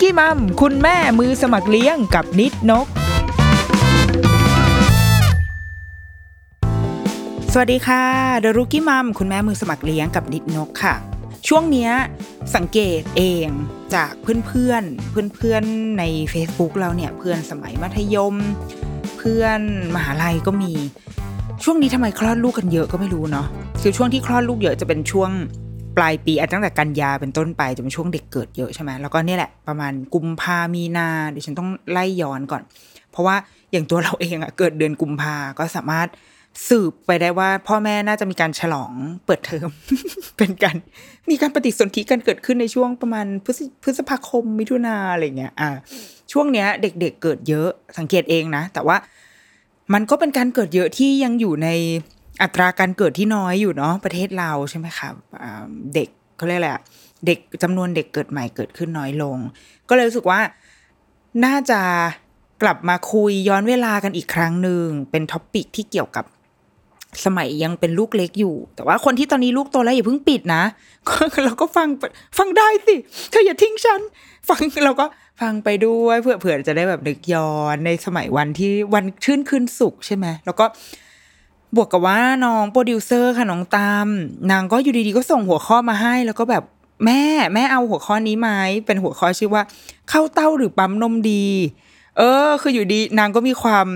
กี้มัมคุณแม่มือสมัครเลี้ยงกับนิดนก สวัสดีค่ะเดรุกี้มัมคุณแม่มือสมัครเลี้ยงกับนิดนกค่ะ ช่วงเนี้ยสังเกตเองจากเพื่อนๆเพื่อนๆใน Facebook เราเนี่ยเพื่อนสมัยมัธยม เพื่อนมหาลัยก็มี ช่วงนี้ทำไมคลอดลูกกันเยอะก็ไม่รู้เนาะคือช่วงที่คลอดลูกเยอะจะเป็นช่วง ปลายปีอาจตั้งแต่กันยาเป็นต้นไปจะเป็นช่วงเด็กเกิดเยอะใช่ไหมแล้วก็นี่แหละประมาณกุมภามีนาเดี๋ยวฉันต้องไล่ย้อนก่อน เพราะว่าอย่างตัวเราเองอะเกิดเดือนกุมภาก็สามารถสืบไปได้ว่าพ่อแม่น่าจะมีการฉลองเปิดเทอมเป็นการมีการปฏิสนธิกันเกิดขึ้นในช่วงประมาณพฤษพฤษภาคมมิถุนาอะไรเงี้ยอ่าช่วงเนี้ย เด็กๆเกิดเยอะสังเกตเองนะ แต่ว่ามันก็เป็นการเกิดเยอะที่ยังอยู่ใน อัตราการเกิดที่น้อยอยู่เนาะประเทศเราใช่ไหมคะเด็กเขาเรียกอะไรอะเด็กจำนวนเด็กเกิดใหม่เกิดขึ้นน้อยลง ก็เลยรู้สึกว่าน่าจะกลับมาคุยย้อนเวลากันอีกครั้งหนึ่งเป็น topic ที่เกี่ยวกับสมัยยังเป็นลูกเล็กอยู่ แต่ว่าคนที่ตอนนี้ลูกโตแล้วอย่าเพิ่งปิดนะเราก็ฟังฟังได้สิเธออย่าทิ้งฉัน ฟังเราก็ฟังไปด้วยเพื่อเผื่อจะได้แบบนึกย้อนในสมัยวันที่วันชื่นคืนสุขใช่ไหมแล้วก็ บวกกับว่าน้องโปรดิวเซอร์ค่ะน้องตามนางก็อยู่ดีๆก็ส่งหัวข้อมาให้ แล้วก็แบบแม่แม่เอาหัวข้อนี้ไหมเป็นหัวข้อชื่อว่า เข้าเต้าหรือปั๊มนมดี เออ คืออยู่ดีนางก็มีความ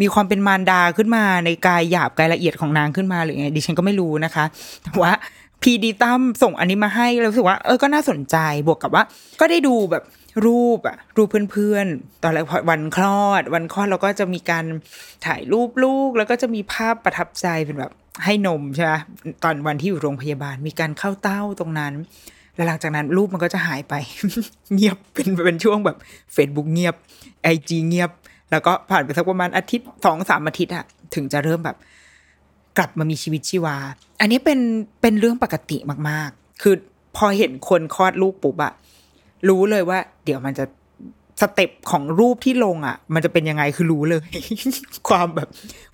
มีความเป็นมารดาขึ้นมาในกายหยาบกายละเอียดของนางขึ้นมาหรือไงดิฉันก็ไม่รู้นะคะแต่ว่าพีดีตั้มส่งอันนี้มาให้แล้วรู้สึกว่าเออก็น่าสนใจบวกกับว่า ก็ได้ดูแบบ รูปอะรูปเพื่อนๆ ตอนแรกวันคลอด วันคลอดเราก็จะมีการถ่ายรูปลูก แล้วก็จะมีภาพประทับใจเป็นแบบให้นมใช่ไหมตอนวันที่อยู่โรงพยาบาลมีการเข้าเต้าตรงนั้นแล้วหลังจากนั้นรูปมันก็จะหายไป เงียบเป็นเป็นช่วงแบบ Facebook เงียบไอจีเงียบ แล้วก็ผ่านไปสักประมาณอาทิตย์สองสามอาทิตย์อะถึงจะเริ่มแบบ กลับมามีชีวิตชีวา อันนี้เป็นเป็นเรื่องปกติมากๆ คือพอเห็นคนคลอดลูกปุ๊บอะ รู้เลยว่า เดี๋ยวมันจะสเต็ปของรูปที่ลงอะ มันจะเป็นยังไงคือรู้เลย ความแบบ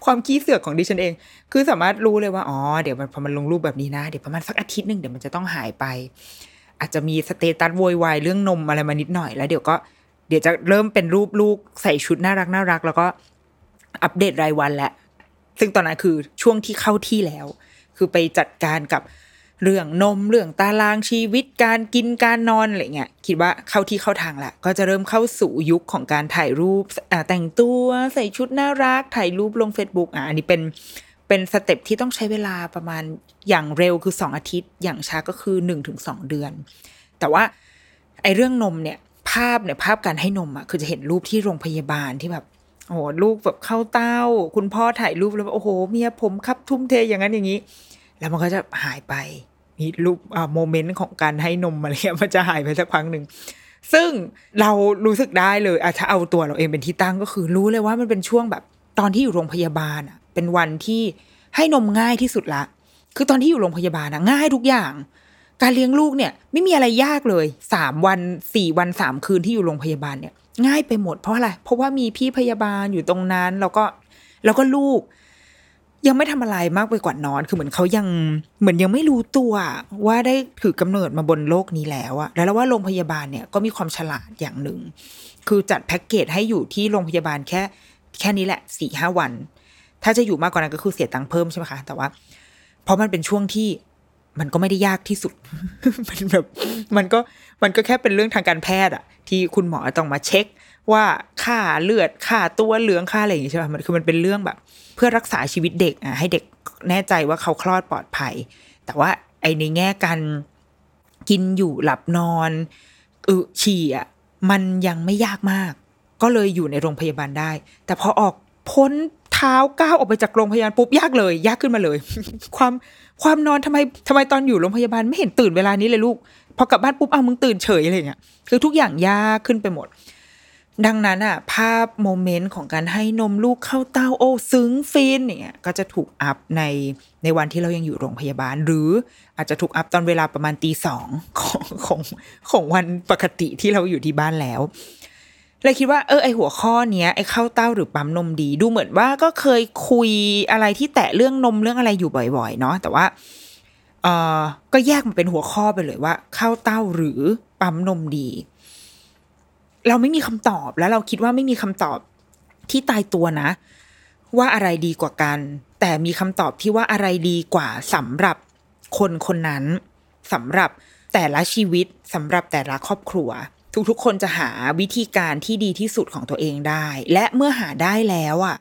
ความขี้เสือกของดิฉันเอง คือสามารถรู้เลยว่าอ๋อเดี๋ยวมันพอมันลงรูปแบบนี้นะ เดี๋ยวประมาณสักอาทิตย์หนึ่งเดี๋ยวมันจะต้องหายไป อาจจะมี status โวยวายเรื่องนมอะไรมานิดหน่อยแล้วเดี๋ยวก็เดี๋ยวจะเริ่มเป็นรูปลูกใส่ชุดน่ารักน่ารัก แล้วก็อัปเดตรายวันแหละ ซึ่งตอนนั้นคือช่วงที่เข้าที่แล้ว คือไปจัดการกับ เรื่องนมเรื่องตารางชีวิตการกินการนอนอะไรเงี้ยคิดว่าเข้าที่เข้าทางละก็จะเริ่มเข้าสู่ยุคของการถ่ายรูปแต่งตัวใส่ชุดน่ารัก ถ่ายรูปลง Facebook อะอันนี้เป็นเป็น step ที่ต้องใช้เวลาประมาณอย่างเร็วคือสองอาทิตย์ อย่างช้าก็คือหนึ่งถึงสองเดือน แต่ว่าไอ้เรื่องนมเนี่ยภาพเนี่ยภาพการให้นมอะคือจะเห็นรูปที่โรงพยาบาลที่แบบโอ้โหลูกแบบเข้าเต้า คุณพ่อถ่ายรูปแล้วโอ้โหเมียผมครับทุ่มเทอย่างนั้นอย่างนี้ แล้วมันก็จะหายไปมีรูปโมเมนต์ของการให้นมอะไรเงี้ยมันจะหายไปสักพักหนึ่งซึ่งเรารู้สึกได้เลยอถ้าเอาตัวเราเองเป็นที่ตั้งก็คือรู้เลยว่ามันเป็นช่วงแบบตอนที่อยู่โรงพยาบาลอะเป็นวันที่ให้นมง่ายที่สุดละ คือตอนที่อยู่โรงพยาบาลอะง่ายทุกอย่าง การเลี้ยงลูกเนี่ย ไม่มีอะไรยากเลยสามวันสี่วันสามคืนที่อยู่โรงพยาบาลเนี่ย ง่ายไปหมดเพราะอะไรเพราะว่ามีพี่พยาบาลอยู่ตรงนั้น แล้วก็แล้วก็ลูก ยังไม่ทำอะไรมากไปกว่านอน คือเหมือนเขายังเหมือนยังไม่รู้ตัวว่าได้ถือกำเนิดมาบนโลกนี้แล้วอะแล้วว่าโรงพยาบาลเนี่ยก็มีความฉลาดอย่างหนึ่ง คือจัดแพ็กเกจให้อยู่ที่โรงพยาบาลแค่ แค่นี้แหละสี่ห้าวัน ถ้าจะอยู่มากกว่านั้นก็คือเสียตังค์เพิ่มใช่ไหมคะ แต่ว่า เพราะมันเป็นช่วงที่มันก็ไม่ได้ยากที่สุด มันแบบมันก็มันก็แค่เป็นเรื่องทางการแพทย์อะที่คุณหมอต้องมาเช็ค ว่าค่าเลือดค่าตัวเหลืองค่าอะไรอย่างงี้ใช่ป่ะมันคือมันเป็นเรื่องแบบ เพื่อรักษาชีวิตเด็กอะให้เด็กแน่ใจว่าเขาคลอดปลอดภัย แต่ว่าไอในแง่การกินอยู่หลับนอนอึฉี่อะมันยังไม่ยากมาก ก็เลยอยู่ในโรงพยาบาลได้ แต่พอออกพ้นเท้าก้าวออกไปจากโรงพยาบาลปุ๊บยากเลย ยากขึ้นมาเลย ความความนอนทำไมทำไมตอนอยู่โรงพยาบาลไม่เห็นตื่นเวลานี้เลยลูก พอกลับบ้านปุ๊บเอามึงตื่นเฉยอะไรเงี้ยคือทุกอย่างยากขึ้นไปหมด ดังนั้นอะภาพโมเมนต์ของการให้นมลูกเข้าเต้าโอ้ซึ้งฟินเนี่ยก็จะถูกอัพในในวันที่เรายังอยู่โรงพยาบาล หรืออาจจะถูกอัพตอนเวลาประมาณตีสองของของของวันปกติที่เราอยู่ที่บ้านแล้วเลยคิดว่าเออไอหัวข้อเนี้ยไอเข้าเต้าหรือปั๊มนมดี ดูเหมือนว่าก็เคยคุยอะไรที่แตะเรื่องนมเรื่องอะไรอยู่บ่อย ๆ เนาะแต่ว่าเออก็แยกมาเป็นหัวข้อไปเลยว่า เข้าเต้าหรือปั๊มนมดี เราไม่มีคำตอบแล้วเราคิดว่าไม่มีคำตอบที่ตายตัวนะ ว่าอะไรดีกว่ากัน แต่มีคำตอบที่ว่าอะไรดีกว่าสำหรับคนคนนั้นสำหรับแต่ละชีวิตสำหรับแต่ละครอบครัว ทุกๆคนจะหาวิธีการที่ดีที่สุดของตัวเองได้ และเมื่อหาได้แล้วอะ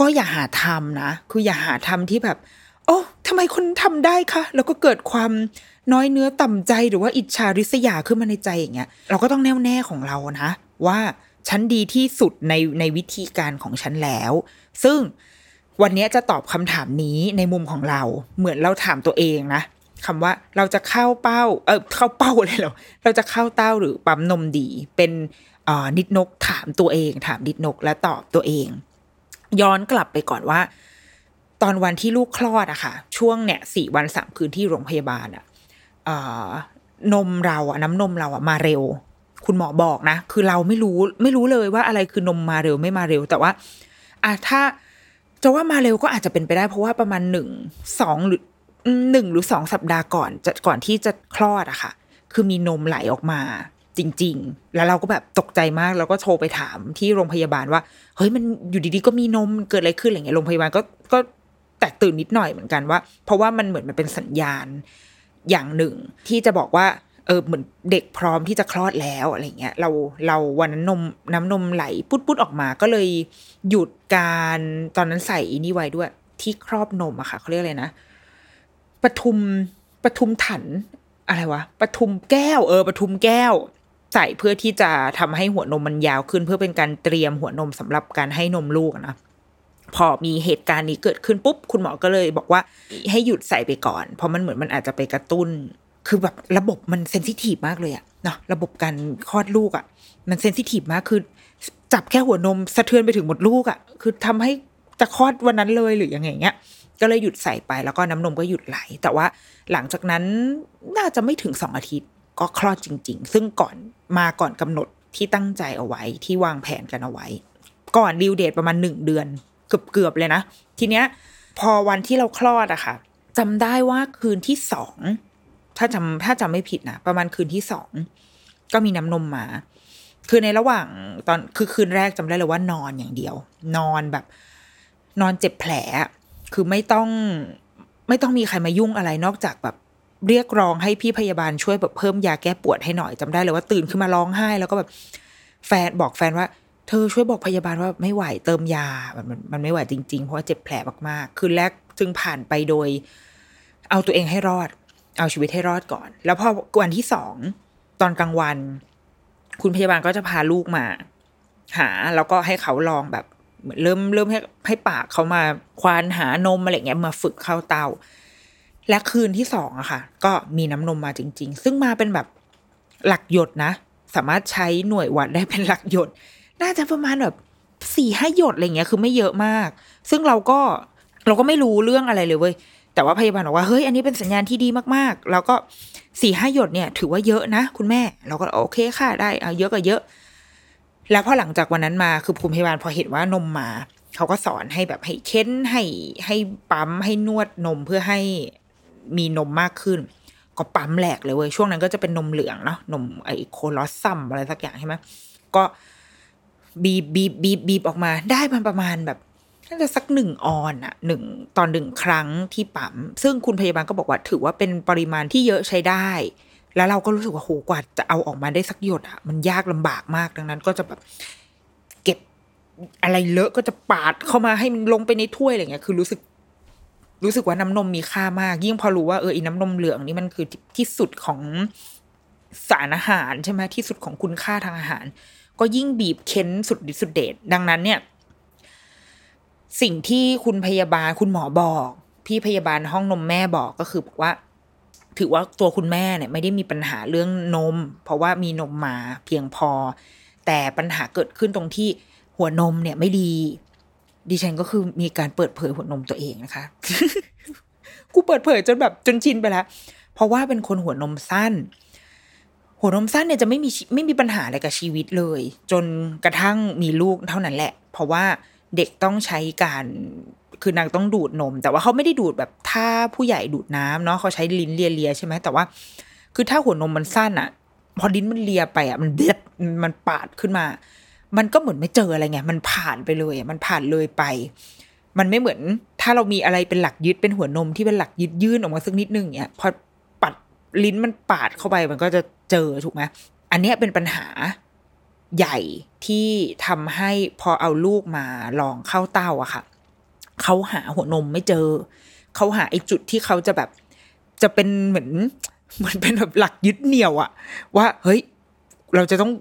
ก็อย่าหาทำนะ คืออย่าหาทำที่แบบ โอ้ทำไมคนทำได้คะ แล้วก็เกิดความ น้อยเนื้อต่ำใจหรือว่าอิจฉาริษยาขึ้นมาในใจอย่างเงี้ยเราก็ต้องแน่วแน่ของเรานะว่าฉันดีที่สุดในในวิธีการของฉันแล้ว ซึ่งวันนี้จะตอบคำถามนี้ในมุมของเรา เหมือนเราถามตัวเองนะคำว่าเราจะเข้าเป้า เออเข้าเป้าเลยเหรอเราจะเข้าเต้าหรือปั๊มนมดี เป็นนิดนกถามตัวเอง ถามนิดนกและตอบตัวเอง ย้อนกลับไปก่อนว่า ตอนวันที่ลูกคลอดอะค่ะ ช่วงเนี่ยสี่วันสามคืนที่โรงพยาบาลอะ นมเราอะน้ำนมเราอะมาเร็ว คุณหมอบอกนะ คือเราไม่รู้ไม่รู้เลยว่าอะไรคือนมมาเร็วไม่มาเร็ว แต่ว่าอะถ้าจะว่ามาเร็วก็อาจจะเป็นไปได้เพราะว่าประมาณหนึ่งสองหรือหนึ่งหรือสองสัปดาห์ก่อนจะก่อนที่จะคลอดอะค่ะ คือมีนมไหลออกมาจริง ๆ แล้วเราก็แบบตกใจมาก แล้วก็โทรไปถามที่โรงพยาบาลว่า เฮ้ยมันอยู่ดีๆก็มีนมเกิดอะไรขึ้นอะไรเงี้ยโรงพยาบาลก็ก็แตกตื่นนิดหน่อยเหมือนกันว่า เพราะว่ามันเหมือนมันเป็นสัญญาณ อย่างหนึ่ง ที่จะบอกว่าเออเหมือนเด็กพร้อมที่จะคลอดแล้วอะไรเงี้ยเราเราวันนั้นนมน้ำนมไหลปุดปุดๆออกมาก็เลยหยุดการตอนนั้นใส่อีนี่ไว้ด้วย ที่ครอบนมอะค่ะเขาเรียกอะไรนะปทุมปทุมถันอะไรวะปทุมแก้ว เออปทุมแก้ว ใส่เพื่อที่จะทำให้หัวนมมันยาวขึ้น เพื่อเป็นการเตรียมหัวนมสำหรับการให้นมลูกนะ พอมีเหตุการณ์นี้เกิดขึ้นปุ๊บ คุณหมอก็เลยบอกว่าให้หยุดใส่ไปก่อน เพราะมันเหมือนมันอาจจะไปกระตุ้น คือแบบระบบมันเซนซิทีฟมากเลยอะเนาะระบบการคลอดลูกอะมันเซนซิทีฟมากคือ จับแค่หัวนมสะเทือนไปถึงหมดลูกอะคือทำให้จะคลอดวันนั้นเลยหรือยังไงเงี้ยก็เลยหยุดใส่ไปแล้วก็น้ำนมก็หยุดไหล แต่ว่าหลังจากนั้นน่าจะไม่ถึงสองอาทิตย์ก็คลอดจริง ๆ ซึ่งก่อนมาก่อนกำหนดที่ตั้งใจเอาไว้ที่วางแผนกันเอาไว้ ก่อนดิวเดทประมาณหนึ่งเดือน เกือบเกือบๆเลยนะ ทีเนี้ย พอวันที่เราคลอดอะค่ะจำได้ว่าคืนที่สองถ้าจำถ้าจำไม่ผิดนะประมาณคืนที่สองก็มีน้ำนมมา คือในระหว่างตอนคือคืนแรกจำได้เลยว่านอนอย่างเดียว นอนแบบ นอนเจ็บแผล คือไม่ต้องไม่ต้องมีใครมายุ่งอะไรนอกจากแบบเรียกร้องให้พี่พยาบาลช่วยแบบเพิ่มยาแก้ปวดให้หน่อยจำได้เลยว่าตื่นขึ้นมาร้องไห้ แล้วก็แบบแฟนบอกแฟนว่า เธอช่วยบอกพยาบาลว่าไม่ไหวเติมยา มันมันมันไม่ไหวจริง ๆ เพราะว่าเจ็บแผลมากๆ คืนแรกจึงผ่านไปโดย เอาตัวเองให้รอด เอาชีวิตให้รอดก่อน แล้วพอวันที่สองตอนกลางวัน คุณพยาบาลก็จะพาลูกมา หาแล้วก็ให้เขาลองแบบเหมือนเริ่มเริ่มให้ให้ปากเขามาควานหานมอะไรเงี้ยมาฝึกเข้าเตา และคืนที่สองอะค่ะ ก็มีน้ำนมมาจริง ๆ ซึ่งมาเป็นแบบหลักหยดนะ สามารถใช้หน่วยวัดได้เป็นหลักหยด น่าจะประมาณแบบสี่ห้าหยดอะไรเงี้ยคือไม่เยอะมาก ซึ่งเราก็เราก็ไม่รู้เรื่องอะไรเลยเว้ยแต่ว่าพยาบาลบอกว่าเฮ้ยอันนี้เป็นสัญญาณที่ดีมากๆ แล้วก็สี่ห้าหยดเนี่ย ถือว่าเยอะนะคุณแม่ เราก็โอเคค่ะได้เอาเยอะก็เยอะ แล้วพอหลังจากวันนั้นมาคือภูมิพยาบาลพอเห็นว่านมมาเขาก็สอนให้แบบให้เค้นให้ให้ปั๊มให้นวดนมเพื่อให้มีนมมากขึ้น ก็ปั๊มแหลกเลยเว้ยช่วงนั้นก็จะเป็นนมเหลืองเนาะนมไอโคลอสซัมอะไรสักอย่างใช่ไหมก็ บีบบีบบีบบีบออกมา ได้มันประมาณแบบน่าจะสักหนึ่งออนอะหนึ่งตอนหนึ่งครั้งที่ปั๊มซึ่งคุณพยาบาลก็บอกว่าถือว่าเป็นปริมาณที่เยอะใช้ได้ แล้วเราก็รู้สึกว่าโหกว่าจะเอาออกมาได้สักหยดอะมันยากลำบากมากดังนั้นก็จะแบบเก็บอะไรเลอะก็จะปาดเข้ามาให้มันลงไปในถ้วยอะไรเงี้ย คือรู้สึก รู้สึกว่าน้ำนมมีค่ามาก ยิ่งพอรู้ว่าเออไอ้น้ำนมเหลืองนี่มันคือที่สุดของสารอาหารใช่ไหมที่สุดของคุณค่าทางอาหาร ก็ยิ่งบีบเค้นสุดฤทธิ์สุดเดชดังนั้นเนี่ย สิ่งที่คุณพยาบาลคุณหมอบอก พี่พยาบาลห้องนมแม่บอกก็คือบอกว่า ถือว่าตัวคุณแม่เนี่ย ไม่ได้มีปัญหาเรื่องนม เพราะว่ามีนมมาเพียงพอ แต่ปัญหาเกิดขึ้นตรงที่หัวนมเนี่ยไม่ดี ดิฉันก็คือมีการเปิดเผยหัวนมตัวเองนะคะ กูเปิดเผยจนแบบจนชินไปแล้ว เพราะว่าเป็นคนหัวนมสั้น หัวนมสั้นเนี่ยจะไม่มีไม่มีปัญหาอะไรกับชีวิตเลย จนกระทั่งมีลูกเท่านั้นแหละ เพราะว่าเด็กต้องใช้การคือนางต้องดูดนม แต่ว่าเขาไม่ได้ดูดแบบถ้าผู้ใหญ่ดูดน้ำเนาะเขาใช้ลิ้นเลียๆใช่ไหมแต่ว่า คือถ้าหัวนมมันสั้นอะพอลิ้นมันเลียไปอะมันเด็ดมันปาดขึ้นมา มันก็เหมือนไม่เจออะไรไงมันผ่านไปเลยมันผ่านเลยไป มันไม่เหมือนถ้าเรามีอะไรเป็นหลักยึดเป็นหัวนมที่เป็นหลักยึดยื่นออกมาสักนิดนึงเนี่ยพอ ลิ้นมันปาดเข้าไปมันก็จะเจอถูกไหมอันนี้เป็นปัญหาใหญ่ที่ทำให้พอเอาลูกมาลองเข้าเต้าอะค่ะเขาหาหัวนมไม่เจอ เขาหาไอ้จุดที่เขาจะแบบ จะเป็นเหมือนเหมือนเป็นแบบหลักยึดเหนี่ยวอะว่าเฮ้ย เราจะต้อง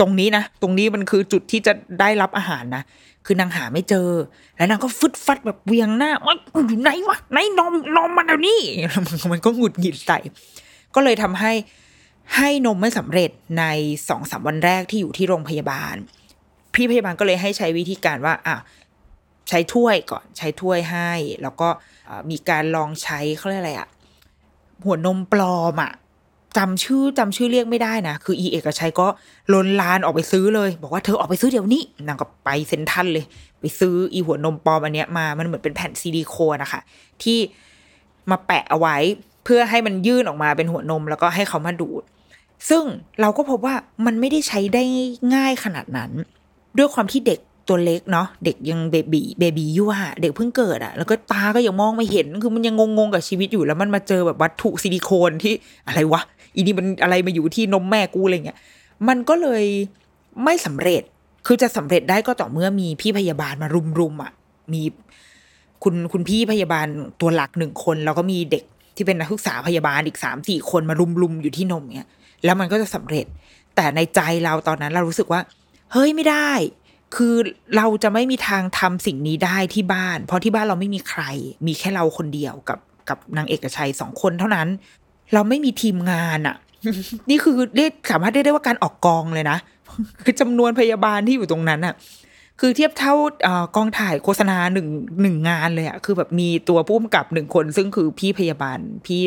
ตรงนี้นะ ตรงนี้มันคือจุดที่จะได้รับอาหารนะคือนางหาไม่เจอ แล้วนางก็ฟึดฟัดแบบเวียงหน้าว่าอยู่ไหนวะไหนนมนมมันเดี๋ยวนี้มันมันก็หงุดหงิดใส่ ก็เลยทำให้ให้นมไม่สำเร็จในสองสามวันแรกที่อยู่ที่โรงพยาบาล พี่พยาบาลก็เลยให้ใช้วิธีการว่าอะใช้ถ้วยก่อนใช้ถ้วยให้ แล้วก็มีการลองใช้เขาเรียกอะไรอะหัวนมปลอมอะจำชื่อจำชื่อเรียกไม่ได้นะ คืออีเอกชัยก็ลนลานออกไปซื้อเลย บอกว่าเธอออกไปซื้อเดี๋ยวนี้นางก็ไปเซ็นทรัลเลย ไปซื้ออีหัวนมปลอมอันเนี้ยมามันเหมือนเป็นแผ่นซิลิโคนนะคะที่มาแปะเอาไว้ เพื่อให้มันยื่นออกมาเป็นหัวนมแล้วก็ให้เขามาดูด ซึ่งเราก็พบว่ามันไม่ได้ใช้ได้ง่ายขนาดนั้น ด้วยความที่เด็กตัวเล็กเนาะเด็กยังเบบีเบบีอยู่อะเด็กเพิ่งเกิดอะแล้วก็ตาก็ยังมองไม่เห็นคือมันยังงงๆกับชีวิตอยู่แล้วมันมาเจอแบบวัตถุซิลิโคนที่อะไรวะอีนี่มันอะไรมาอยู่ที่นมแม่กูอะไรเงี้ยมันก็เลยไม่สำเร็จคือจะสำเร็จได้ก็ต่อเมื่อมีพี่พยาบาลมารุมๆอะมีคุณคุณพี่พยาบาลตัวหลักหนึ่งคน แล้วก็มีเด็ก ที่เป็นนักศึกษาพยาบาลอีกสามสี่คนมารุมๆอยู่ที่นมเนี้ยแล้วมันก็จะสำเร็จ แต่ในใจเราตอนนั้นเรารู้สึกว่า เฮ้ยไม่ได้ คือเราจะไม่มีทางทำสิ่งนี้ได้ที่บ้าน เพราะที่บ้านเราไม่มีใคร มีแค่เราคนเดียวกับกับนางเอกชัยสองคนเท่านั้น เราไม่มีทีมงานอะนี่คือเรียกสามารถเรียกได้ว่าการออกกองเลยนะคือจำนวนพยาบาลที่อยู่ตรงนั้นอะ คือเทียบเท่าอกองถ่ายโฆษณาหนึ่งหนึ่งงานเลยอะคือแบบมีตัวผู้กำกับหนึ่งคน ซึ่งคือพี่พยาบาลพี่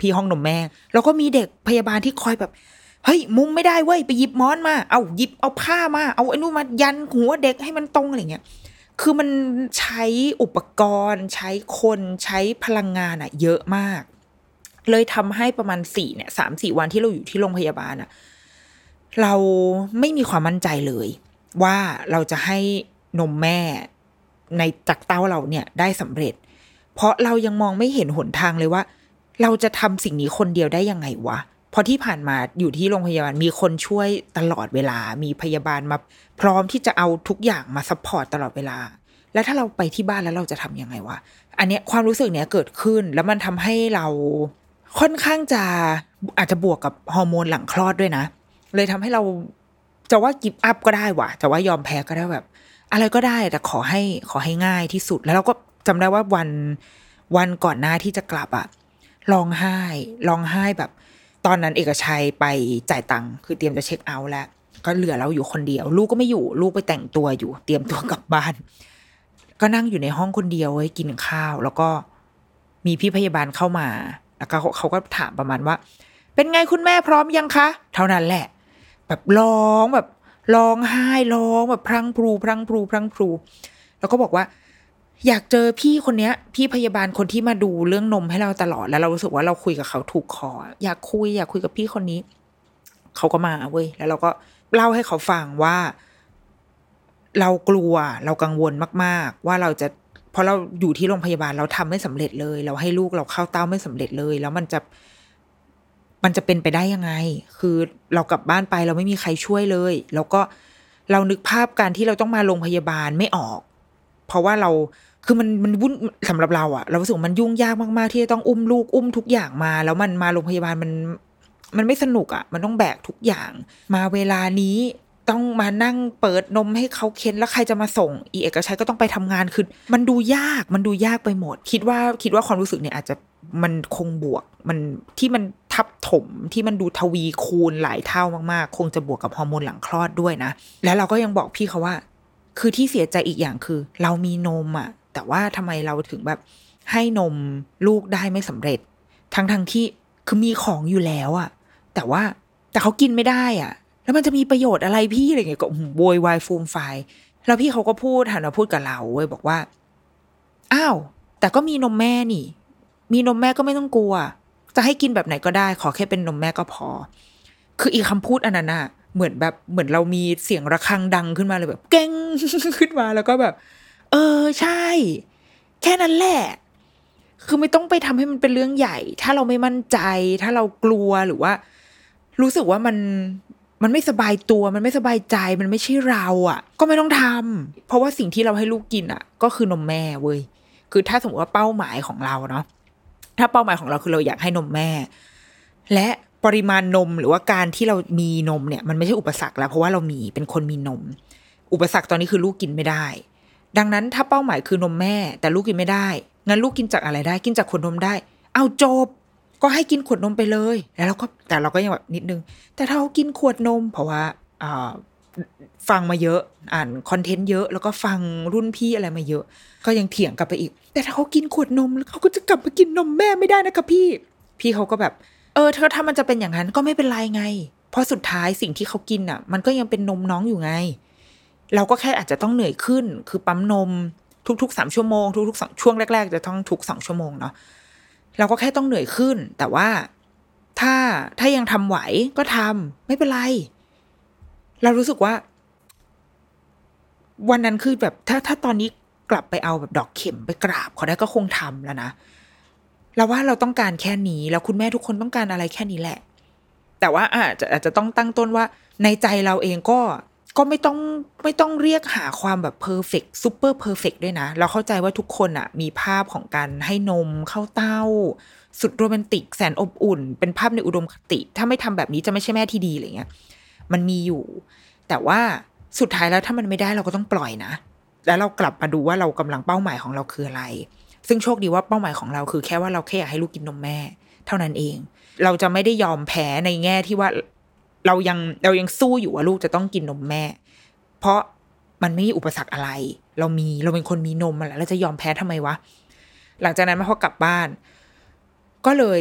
พี่ห้องนมแม่ แล้วก็มีเด็กพยาบาลที่คอยแบบเฮ้ยมุมไม่ได้เว้ยไปหยิบม้อนมา เอาหยิบเอาผ้ามา เอาไอ้นู่นมายันหัวเด็กให้มันตรงอะไรเงี้ย คือมันใช้อุปกรณ์ ใช้คนใช้พลังงานอะเยอะมาก เลยทำให้ประมาณสี่เนี่ยสามสี่วันที่เราอยู่ที่โรงพยาบาลอะเราไม่มีความมั่นใจเลย ว่าเราจะให้นมแม่ในจากเต้าเราเนี่ยได้สำเร็จ เพราะเรายังมองไม่เห็นหนทางเลยว่า เราจะทำสิ่งนี้คนเดียวได้ยังไงวะเพราะที่ผ่านมาอยู่ที่โรงพยาบาลมีคนช่วยตลอดเวลา มีพยาบาลมาพร้อมที่จะเอาทุกอย่างมา support ตลอดเวลา แล้วถ้าเราไปที่บ้านแล้วเราจะทำยังไงวะ อันเนี้ยความรู้สึกเนี้ยเกิดขึ้น แล้วมันทำให้เราค่อนข้างจะอาจจะบวกกับฮอร์โมนหลังคลอดด้วยนะ เลยทำให้เรา จะว่า give up ก็ได้ว่ะจะว่ายอมแพ้ก็ได้แบบ อะไรก็ได้แต่ขอให้ขอให้ง่ายที่สุด แล้วเราก็จำได้ว่าวันวันก่อนหน้าที่จะกลับอะร้องไห้ร้องไห้แบบ ตอนนั้นเอกชัยไปจ่ายตังค์คือเตรียมจะ check out แล้ว ก็เหลือเราอยู่คนเดียว ลูกก็ไม่อยู่ ลูกไปแต่งตัวอยู่ เตรียมตัวกลับบ้าน ก็นั่งอยู่ในห้องคนเดียวไว้กินข้าว แล้วก็มีพี่พยาบาลเข้ามา แล้วก็เขาก็ถามประมาณว่า เป็นไงคุณแม่พร้อมยังคะ เท่านั้นแหละ แบบร้องแบบร้องไห้ร้องแบบพรังพรูพรังพรูพรังพรูแล้วก็บอกว่า อยากเจอพี่คนเนี้ย พี่พยาบาลคนที่มาดูเรื่องนมให้เราตลอดแล้วเรารู้สึกว่าเราคุยกับเขาถูกคอ อยากคุย อยากคุยกับพี่คนนี้ เขาก็มาเว้ยแล้วเราก็เล่าให้เขาฟังว่า เรากลัวเรากังวลมาก ๆ ว่าเราจะพราะเราอยู่ที่โรงพยาบาลเราทำไม่สำเร็จเลย เราให้ลูกเราเข้าเต้าไม่สำเร็จเลย แล้วมันจะ มันจะเป็นไปได้ยังไง คือเรากลับบ้านไปเราไม่มีใครช่วยเลย แล้วก็เรานึกภาพการที่เราต้องมาโรงพยาบาลไม่ออก เพราะว่าเราคือมันมันวุ่นสำหรับเราอะเรารู้สึกมันยุ่งยากมากๆ ที่จะต้องอุ้มลูกอุ้มทุกอย่างมา แล้วมันมาโรงพยาบาลมันมันไม่สนุกอะมันต้องแบกทุกอย่าง มาเวลานี้ต้องมานั่งเปิดนมให้เขาเค้นแล้วใครจะมาส่ง อีเอกชัยก็ต้องไปทำงานคือมันดูยากมันดูยากไปหมด คิดว่าคิดว่าความรู้สึกเนี่ยอาจจะมันคงบวก มันที่มัน ทับถมที่มันดูทวีคูณหลายเท่ามากๆ คงจะบวกกับฮอร์โมนหลังคลอดด้วยนะ แล้วเราก็ยังบอกพี่เขาว่า คือที่เสียใจอีกอย่างคือ เรามีนมอะแต่ว่าทำไมเราถึงแบบให้นมลูกได้ไม่สำเร็จ ทั้งทงที่คือมีของอยู่แล้วอะแต่ว่าแต่เขากินไม่ได้อะแล้วมันจะมีประโยชน์อะไรพี่อะไรเงี้ยก็โวยวายฟูมไฟแล้วพี่เขาก็พูดหันมาพูดกับเราเว้ยบอกว่าอ้าวแต่ก็มีนมแม่นี่ มีนมแม่ก็ไม่ต้องกลัว จะให้กินแบบไหนก็ได้ ขอแค่เป็นนมแม่ก็พอ คืออีกคำพูดอันนั้นอะเหมือนแบบเหมือนเรามีเสียงระฆังดังขึ้นมาเลยแบบ เก้งขึ้นมาแล้วก็แบบ เออใช่ แค่นั้นแหละ คือไม่ต้องไปทำให้มันเป็นเรื่องใหญ่ ถ้าเราไม่มั่นใจ ถ้าเรากลัวหรือว่า รู้สึกว่ามันมันไม่สบายตัวมันไม่สบายใจมันไม่ใช่เราอะ่ะ ก็ไม่ต้องทำเพราะว่าสิ่งที่เราให้ลูกกินอะ่ะ ก็คือนมแม่เว้ยคือถ้าสมมติว่าเป้าหมายของเราเนาะ ถ้าเป้าหมายของเราคือเราอยากให้นมแม่ และปริมาณนมหรือว่าการที่เรามีนมเนี่ยมันไม่ใช่อุปสรรคแล้ว เพราะว่าเรามีเป็นคนมีนม อุปสรรคตอนนี้คือลูกกินไม่ได้ ดังนั้นถ้าเป้าหมายคือนมแม่ แต่ลูกกินไม่ได้ งั้นลูกกินจากอะไรได้ กินจากขวดนมได้ เอาจบ ก็ให้กินขวดนมไปเลย แล้วเราก็แต่เราก็ยังแบบนิดนึง แต่ถ้าเขากินขวดนม เพราะว่าอ่า ฟังมาเยอะ อ่านคอนเทนต์เยอะ แล้วก็ฟังรุ่นพี่อะไรมาเยอะ ก็ยังเถียงกลับไปอีก แต่ถ้าเขากินขวดนมแล้วเขาก็จะกลับมากินนมแม่ไม่ได้นะคะพี่ พี่เขาก็แบบ เออเธอถ้ามันจะเป็นอย่างนั้นก็ไม่เป็นไรไง เพราะสุดท้ายสิ่งที่เขากินอะ มันก็ยังเป็นนมน้องอยู่ไง เราก็แค่อาจจะต้องเหนื่อยขึ้น คือปั๊มนมทุกๆสามชั่วโมงทุกๆสองช่วงแรก ๆ จะต้องทุกสองชั่วโมงเนาะเราก็แค่ต้องเหนื่อยขึ้น แต่ว่าถ้าถ้ายังทำไหวก็ทำไม่เป็นไร เรารู้สึกว่า วันนั้นคือแบบถ้าถ้าตอนนี้กลับไปเอาแบบดอกเข็มไปกราบเขาได้ก็คงทำแล้วนะเราว่าเราต้องการแค่นี้ แล้วคุณแม่ทุกคนต้องการอะไรแค่นี้แหละ แต่ว่าอาจจะอาจจะต้องตั้งต้นว่า ในใจเราเองก็ก็ไม่ต้องไม่ต้องเรียกหาความแบบ perfect super perfect ด้วยนะ เราเข้าใจว่าทุกคนอะมีภาพของการให้นมเข้าเต้า สุดโรแมนติกแสนอบอุ่น เป็นภาพในอุดมคติ ถ้าไม่ทำแบบนี้จะไม่ใช่แม่ที่ดีอะไรเงี้ย มันมีอยู่ แต่ว่าสุดท้ายแล้วถ้ามันไม่ได้เราก็ต้องปล่อยนะ แล้วเรากลับมาดูว่าเรากำลังเป้าหมายของเราคืออะไร ซึ่งโชคดีว่าเป้าหมายของเราคือแค่ว่าเราแค่อยากให้ลูกกินนมแม่ เท่านั้นเอง เราจะไม่ได้ยอมแพ้ในแง่ที่ว่าเรายังเรายังสู้อยู่ว่าลูกจะต้องกินนมแม่ เพราะมันไม่มีอุปสรรคอะไร เรามีเราเป็นคนมีนมมาแล้วเราจะยอมแพ้ทำไมวะ หลังจากนั้นมาพอกลับบ้าน ก็เลย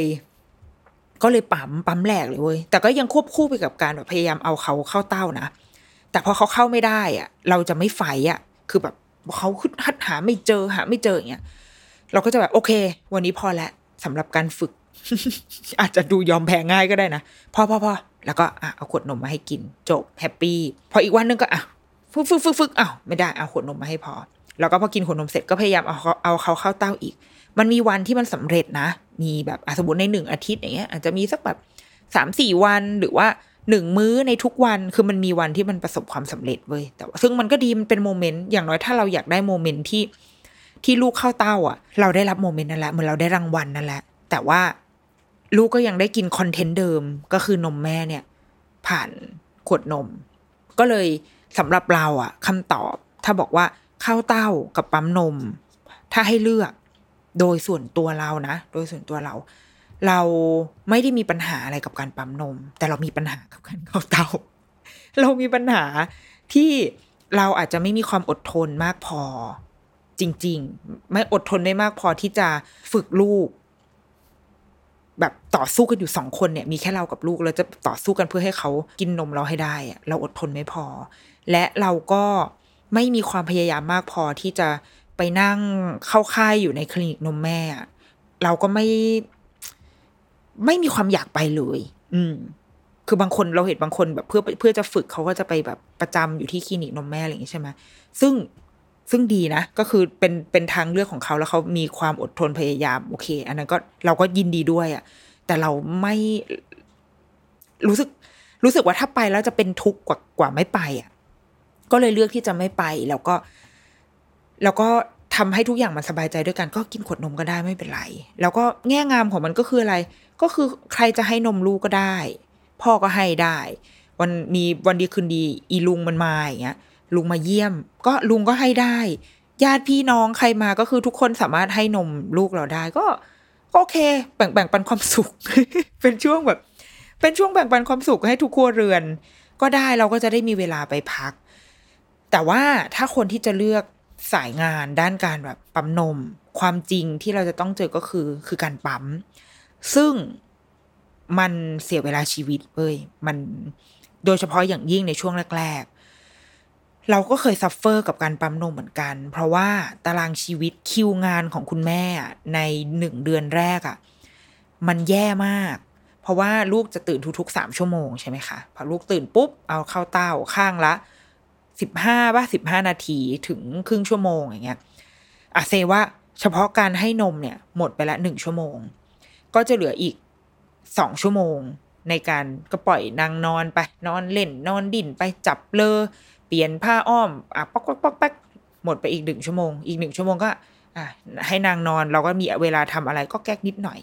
ก็เลยปั๊มปั๊มแหลกเลยเว้ยแต่ก็ยังควบคู่ไปกับการแบบพยายามเอาเขาเข้าเต้านะ แต่พอเขาเข้าไม่ได้อะเราจะไม่ fight อะ คือแบบเขาขึ้นหัดหาไม่เจอหาไม่เจออย่างเงี้ยเราก็จะแบบโอเค วันนี้พอแล้วสำหรับการฝึก อาจจะดูยอมแพ้ง่ายก็ได้นะพอพอพอแล้วก็อะเอาขวดนมมาให้กิน จบ happy พออีกวันนึงก็อะฝึกฝึกฝึกฝึกอ้าวไม่ได้เอาขวดนมมาให้พอ แล้วก็พอกินขวดนมเสร็จก็พยายามเอาเขาเอาเขาเข้าเต้าอีก มันมีวันที่มันสำเร็จนะ มีแบบอะสมมติในหนึ่งอาทิตย์อย่างเงี้ยอาจจะมีสักแบบสามสี่วันหรือว่าหนึ่งมื้อในทุกวันคือมันมีวันที่มันประสบความสำเร็จเว้ยแต่ซึ่งมันก็ดีมันเป็น moment อย่างน้อยถ้าเราอยากได้ moment ที่ที่ลูกเข้าเต้าอะ เราได้รับ moment นั่นแหละเหมือนเราได้รางวัลนั่นแหละ แต่ว่าลูกก็ยังได้กิน content เดิมก็คือนมแม่เนี่ย ผ่านขวดนม ก็เลยสำหรับเราอะคำตอบ ถ้าบอกว่าเข้าเต้ากับปั๊มนม ถ้าให้เลือก โดยส่วนตัวเรานะ โดยส่วนตัวเรา เราไม่ได้มีปัญหาอะไรกับการปั๊มนม แต่เรามีปัญหากับการเข้าเตา เรามีปัญหาที่เราอาจจะไม่มีความอดทนมากพอ จริง ๆ ไม่อดทนได้มากพอที่จะฝึกลูก แบบต่อสู้กันอยู่สองคนเนี่ย มีแค่เรากับลูกเราจะต่อสู้กันเพื่อให้เขากินนมเราให้ได้เราอดทนไม่พอ และเราก็ไม่มีความพยายามมากพอที่จะ ไปนั่งเข้าค่ายอยู่ในคลินิกนมแม่ เราก็ไม่ ไม่มีความอยากไปเลย อืม คือบางคนเราเห็นบางคนแบบเพื่อเพื่อจะฝึกเขาก็จะไปแบบประจำอยู่ที่คลินิกนมแม่อะไรอย่างนี้ใช่ไหมซึ่งซึ่งดีนะ ก็คือเป็นเป็นทางเลือกของเขาแล้วเขามีความอดทนพยายาม โอเค อันนั้นก็เราก็ยินดีด้วยอะ่ะ แต่เราไม่รู้สึกรู้สึกว่าถ้าไปแล้วจะเป็นทุกข์กว่ากว่าไม่ไปอะ่ะ ก็เลยเลือกที่จะไม่ไป แล้วก็ แล้วก็ทำให้ทุกอย่างมันสบายใจด้วยกันก็กินขวดนมก็ได้ไม่เป็นไร แล้วก็แง่งามของมันก็คืออะไร ก็คือใครจะให้นมลูกก็ได้ พ่อก็ให้ได้ วันมีวันดีคืนดีอีลุงมันมาอย่างเงี้ยลุงมาเยี่ยม ก็ลุงก็ให้ได้ ญาติพี่น้องใครมาก็คือทุกคนสามารถให้นมลูกเราได้ก็ก็โอเค แบ่งแบ่งปันความสุข เป็นช่วงแบบ เป็นช่วงแบ่งปันความสุขให้ทุกครัวเรือน ก็ได้เราก็จะได้มีเวลาไปพัก แต่ว่าถ้าคนที่จะเลือก สายงานด้านการแบบปั๊มนม ความจริงที่เราจะต้องเจอก็คือคือการปั๊ม ซึ่งมันเสียเวลาชีวิตเว้ยมันโดยเฉพาะอย่างยิ่งในช่วงแรก ๆ เราก็เคย suffer กับการปั๊มนมเหมือนกัน เพราะว่าตารางชีวิตคิวงานของคุณแม่ในหนึ่งเดือนแรกอะ่ะ มันแย่มาก เพราะว่าลูกจะตื่นทุกๆสามชั่วโมงใช่ไหมคะพอลูกตื่นปุ๊บเอาเข้าเต้าข้างละ สิบห้าป่ะสิบห้านาทีถึงครึ่งชั่วโมงอย่างเงี้ยอะเซว่าเฉพาะการให้นมเนี่ย หมดไปละหนึ่งชั่วโมง ก็จะเหลืออีกสองชั่วโมง ในการก็ปล่อยนางนอนไปนอนเล่นนอนดิ่นไปจับเลอเปลี่ยนผ้าอ้อมอะป๊อกป๊อกป๊อกป๊อกหมดไปอีกหนึ่งชั่วโมง อีกหนึ่งชั่วโมงก็อะให้นางนอนเราก็มีเวลาทำอะไรก็แก๊กนิดหน่อย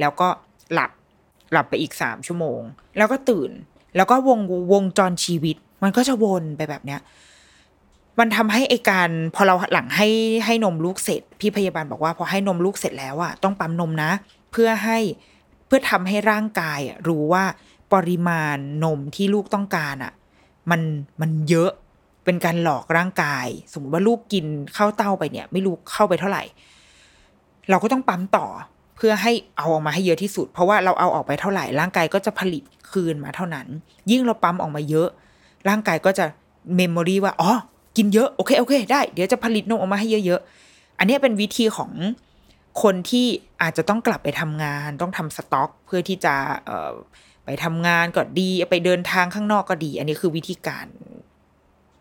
แล้วก็หลับหลับไปอีกสามชั่วโมง แล้วก็ตื่น แล้วก็วงวงจรชีวิต มันก็จะวนไปแบบเนี้ย มันทำให้ไอการพอเราหลังให้ให้นมลูกเสร็จ พี่พยาบาลบอกว่าพอให้นมลูกเสร็จแล้วอะต้องปั๊มนมนะ เพื่อให้เพื่อทำให้ร่างกายรู้ว่าปริมาณนมที่ลูกต้องการอะมันมันเยอะเป็นการหลอกร่างกาย สมมติว่าลูกกินเข้าเต้าไปเนี่ย ไม่รู้เข้าไปเท่าไหร่ เราก็ต้องปั๊มต่อเพื่อให้เอาออกมาให้เยอะที่สุด เพราะว่าเราเอาออกไปเท่าไหร่ร่างกายก็จะผลิตคืนมาเท่านั้น ยิ่งเราปั๊มออกมาเยอะ ร่างกายก็จะเมมโมรีว่าอ๋อกินเยอะโอเคโอเค ได้เดี๋ยวจะผลิตนมออกมาให้เยอะๆ อันนี้เป็นวิธีของคนที่อาจจะต้องกลับไปทำงาน ต้องทำสต็อก เพื่อที่จะไปทำงานก็ดี ไปเดินทางข้างนอกก็ดี อันนี้คือวิธีการ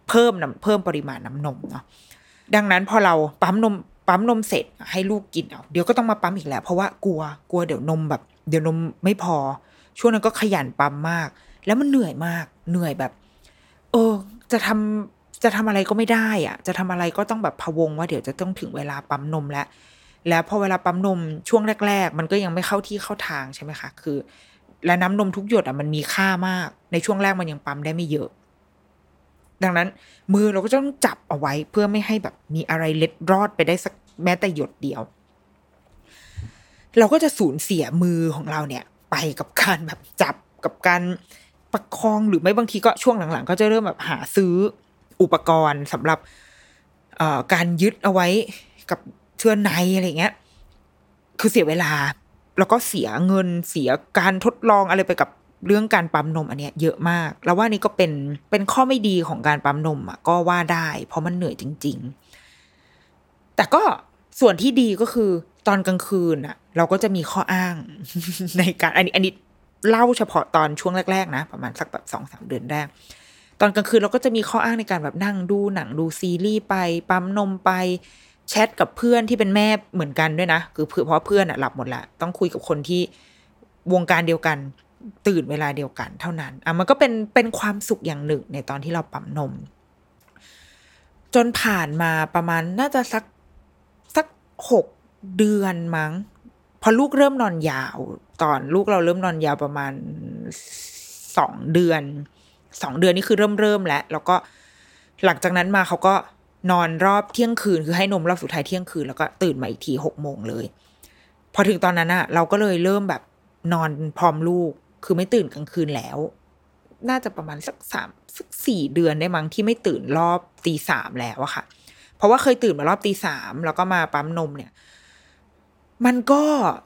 เพิ่มน้ำเพิ่มปริมาณน้ำนมเนาะดังนั้นพอเราปั๊มนมปั๊มนมเสร็จให้ลูกกินเอาเดี๋ยวก็ต้องมาปั๊มอีกแล้วเพราะว่ากลัวกลัวเดี๋ยวนมแบบ เดี๋ยวนมไม่พอ ช่วงนั้นก็ขยันปั๊มมาก แล้วมันเหนื่อยมากเหนื่อยแบบ ออ จะทำจะทำอะไรก็ไม่ได้อะจะทำอะไรก็ต้องแบบพะวงว่าเดี๋ยวจะต้องถึงเวลาปั๊มนมแล้ว แล้วพอเวลาปั๊มนมช่วงแรก ๆ มันก็ยังไม่เข้าที่เข้าทางใช่ไหมคะ คือ และน้ำนมทุกหยดอะมันมีค่ามาก ในช่วงแรกมันยังปั๊มได้ไม่เยอะ ดังนั้น มือเราก็ต้องจับเอาไว้เพื่อไม่ให้แบบมีอะไรเล็ดรอดไปได้สักแม้แต่หยดเดียว เราก็จะสูญเสียมือของเราเนี่ย ไปกับการแบบจับกับการ ประคองหรือไม่บางทีก็ช่วงหลังๆ ก็จะเริ่มแบบหาซื้ออุปกรณ์สำหรับเอ่อการยึดเอาไว้กับเชือกในอะไรเงี้ย คือเสียเวลา แล้วก็เสียเงินเสียการทดลองอะไรไปกับเรื่องการปั๊มนมอันเนี้ยเยอะมาก แล้วว่านี่ก็เป็นเป็นข้อไม่ดีของการปั๊มนมอะก็ว่าได้ เพราะมันเหนื่อยจริง ๆ แต่ก็ส่วนที่ดีก็คือตอนกลางคืนอะ เราก็จะมีข้ออ้างในการอันนี้อันนี้ เล่าเฉพาะตอนช่วงแรก ๆ นะ ประมาณสักแบบสองสามเดือนแรก ตอนกลางคืนเราก็จะมีข้ออ้างในการแบบนั่งดูหนังดูซีรีส์ไป ปั๊มนมไปแชทกับเพื่อนที่เป็นแม่เหมือนกันด้วยนะ คือเพื่อเพราะเพื่อนอะหลับหมดละต้องคุยกับคนที่วงการเดียวกันตื่นเวลาเดียวกันเท่านั้นอะมันก็เป็นเป็นความสุขอย่างหนึ่งในตอนที่เราปั๊มนม จนผ่านมาประมาณน่าจะสักสักหกเดือนมั้ง อลูกเริ่มนอนยาว ตอนลูกเราเริ่มนอนยาวประมาณสองเดือนสองเดือนนี่คือเริ่มเริ่มแล้วแล้วก็หลังจากนั้นมาเขาก็นอนรอบเที่ยงคืนคือให้นมรอบสุดท้ายเที่ยงคืนแล้วก็ตื่นมาอีกทีหกโมงเลย พอถึงตอนนั้นอะเราก็เลยเริ่มแบบนอนพร้อมลูกคือไม่ตื่นกลางคืนแล้ว น่าจะประมาณสักสามสักสี่เดือนได้มั้งที่ไม่ตื่นรอบตีสามแล้วอะค่ะ เพราะว่าเคยตื่นมารอบตีสามแล้วก็มาปั๊มนมเนี่ย มันก็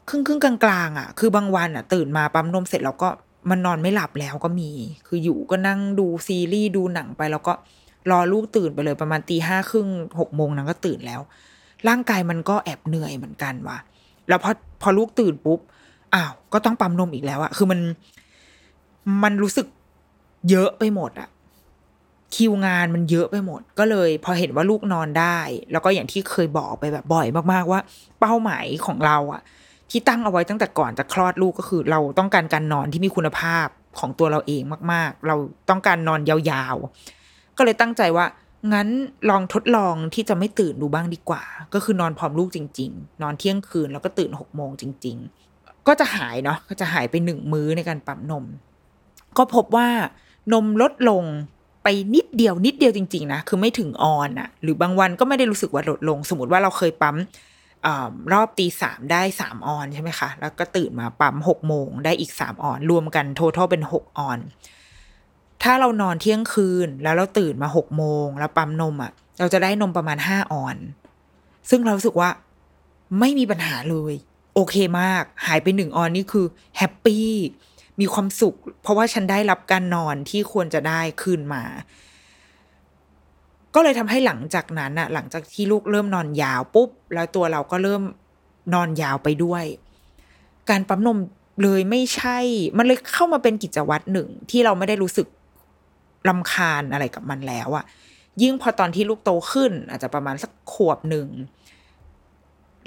ครึ่งครึ่งกลางๆอะ คือบางวันอะ ตื่นมาปั๊มนมเสร็จแล้วก็มันนอนไม่หลับแล้วก็มี คืออยู่ก็นั่งดูซีรีส์ดูหนังไป แล้วก็รอลูกตื่นไปเลยประมาณตีห้าครึ่งหกโมงนั้นก็ตื่นแล้ว ร่างกายมันก็แอบเหนื่อยเหมือนกันว่ะ แล้วพอพอลูกตื่นปุ๊บอ้าวก็ต้องปั๊มนมอีกแล้วอะคือมัน มันรู้สึกเยอะไปหมดอะ คิวงานมันเยอะไปหมด ก็เลย พอเห็นว่าลูกนอนได้ แล้วก็อย่างที่เคยบอกไปแบบบ่อยมากๆว่า เป้าหมายของเราอะที่ตั้งเอาไว้ตั้งแต่ก่อนจะคลอดลูกก็คือ เราต้องการการนอนที่มีคุณภาพของตัวเราเองมาก ๆ เราต้องการนอนยาวๆ ก็เลยตั้งใจว่า งั้นลองทดลองที่จะไม่ตื่นดูบ้างดีกว่า ก็คือนอนพร้อมลูกจริง ๆ นอนเที่ยงคืนแล้วก็ตื่นหกโมงจริง ๆ ก็จะหายเนาะก็จะหายไปหนึ่งมื้อในการปั๊มนม ก็พบว่านมลดลง ไปนิดเดียวนิดเดียวจริงๆนะคือไม่ถึงออนอะหรือบางวันก็ไม่ได้รู้สึกว่าลดลง สมมติว่าเราเคยปั๊มอรอบตีสามได้สามออนใช่ไหมคะ แล้วก็ตื่นมาปั๊มหกโมงได้อีกสามออน รวมกันทั้งเป็นหกออน ถ้าเรานอนเที่ยงคืนแล้วเราตื่นมาหกโมงแล้วปั๊มนมอะ่ะ เราจะได้นมประมาณห้าออน ซึ่งเราสึกว่าไม่มีปัญหาเลย โอเคมาก หายไปหนึ่งออนนี่คือแฮปปี้ มีความสุข เพราะว่าฉันได้รับการนอนที่ควรจะได้คืนมา ก็เลยทำให้หลังจากนั้นอะหลังจากที่ลูกเริ่มนอนยาวปุ๊บ แล้วตัวเราก็เริ่มนอนยาวไปด้วย การปั๊มนมเลยไม่ใช่ มันเลยเข้ามาเป็นกิจวัตรหนึ่งที่เราไม่ได้รู้สึกลำคาญอะไรกับมันแล้วอะยิ่งพอตอนที่ลูกโตขึ้น อาจจะประมาณสักขวบหนึ่ง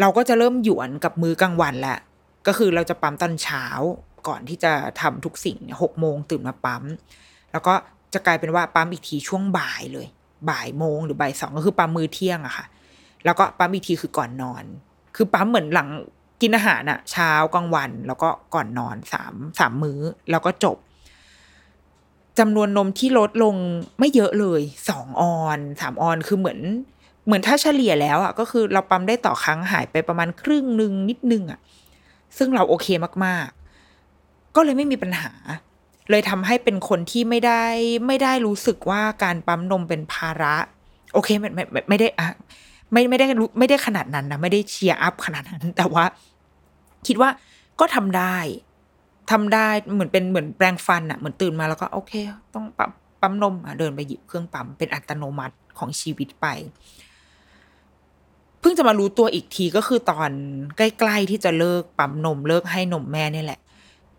เราก็จะเริ่มหยวนกับมือกลางวันแหละ ก็คือเราจะปั๊มตอนเช้า ก่อนที่จะทำทุกสิ่งหกโมงตื่นมาปั๊ม แล้วก็จะกลายเป็นว่าปั๊มอีกทีช่วงบ่ายเลย บ่ายโมงหรือบ่ายสองก็คือปั๊มมือเที่ยงอะค่ะ แล้วก็ปั๊มอีกทีคือก่อนนอน คือปั๊มเหมือนหลังกินอาหารอะเช้ากลางวัน แล้วก็ก่อนนอนสามสามมื้อ แล้วก็จบจำนวนนมที่ลดลงไม่เยอะเลยสองออนสามออนคือเหมือน เหมือนถ้าเฉลี่ยแล้วอะก็คือเราปั๊มได้ต่อครั้งหายไปประมาณครึ่งหนึ่งนิดนึงอะซึ่งเราโอเคมาก ก็เลยไม่มีปัญหา เลยทำให้เป็นคนที่ไม่ได้ไม่ได้รู้สึกว่าการปั๊มนมเป็นภาระ โอเคไม่ไม่ไม่ได้อะไม่ไม่ได้รู้ไม่ได้ขนาดนั้นนะไม่ได้เชียร์อัพขนาดนั้น แต่ว่า คิดว่าก็ทำได้ทำได้เหมือนเป็นเหมือนแปรงฟันอะเหมือนตื่นมาแล้วก็โอเค ต้องปั๊มปั๊มนมอะเดินไปหยิบเครื่องปั๊มเป็นอัตโนมัติของชีวิตไป เพิ่งจะมารู้ตัวอีกทีก็คือตอนใกล้ ๆ ที่จะเลิกปั๊มนมเลิกให้นมแม่นี่แหละ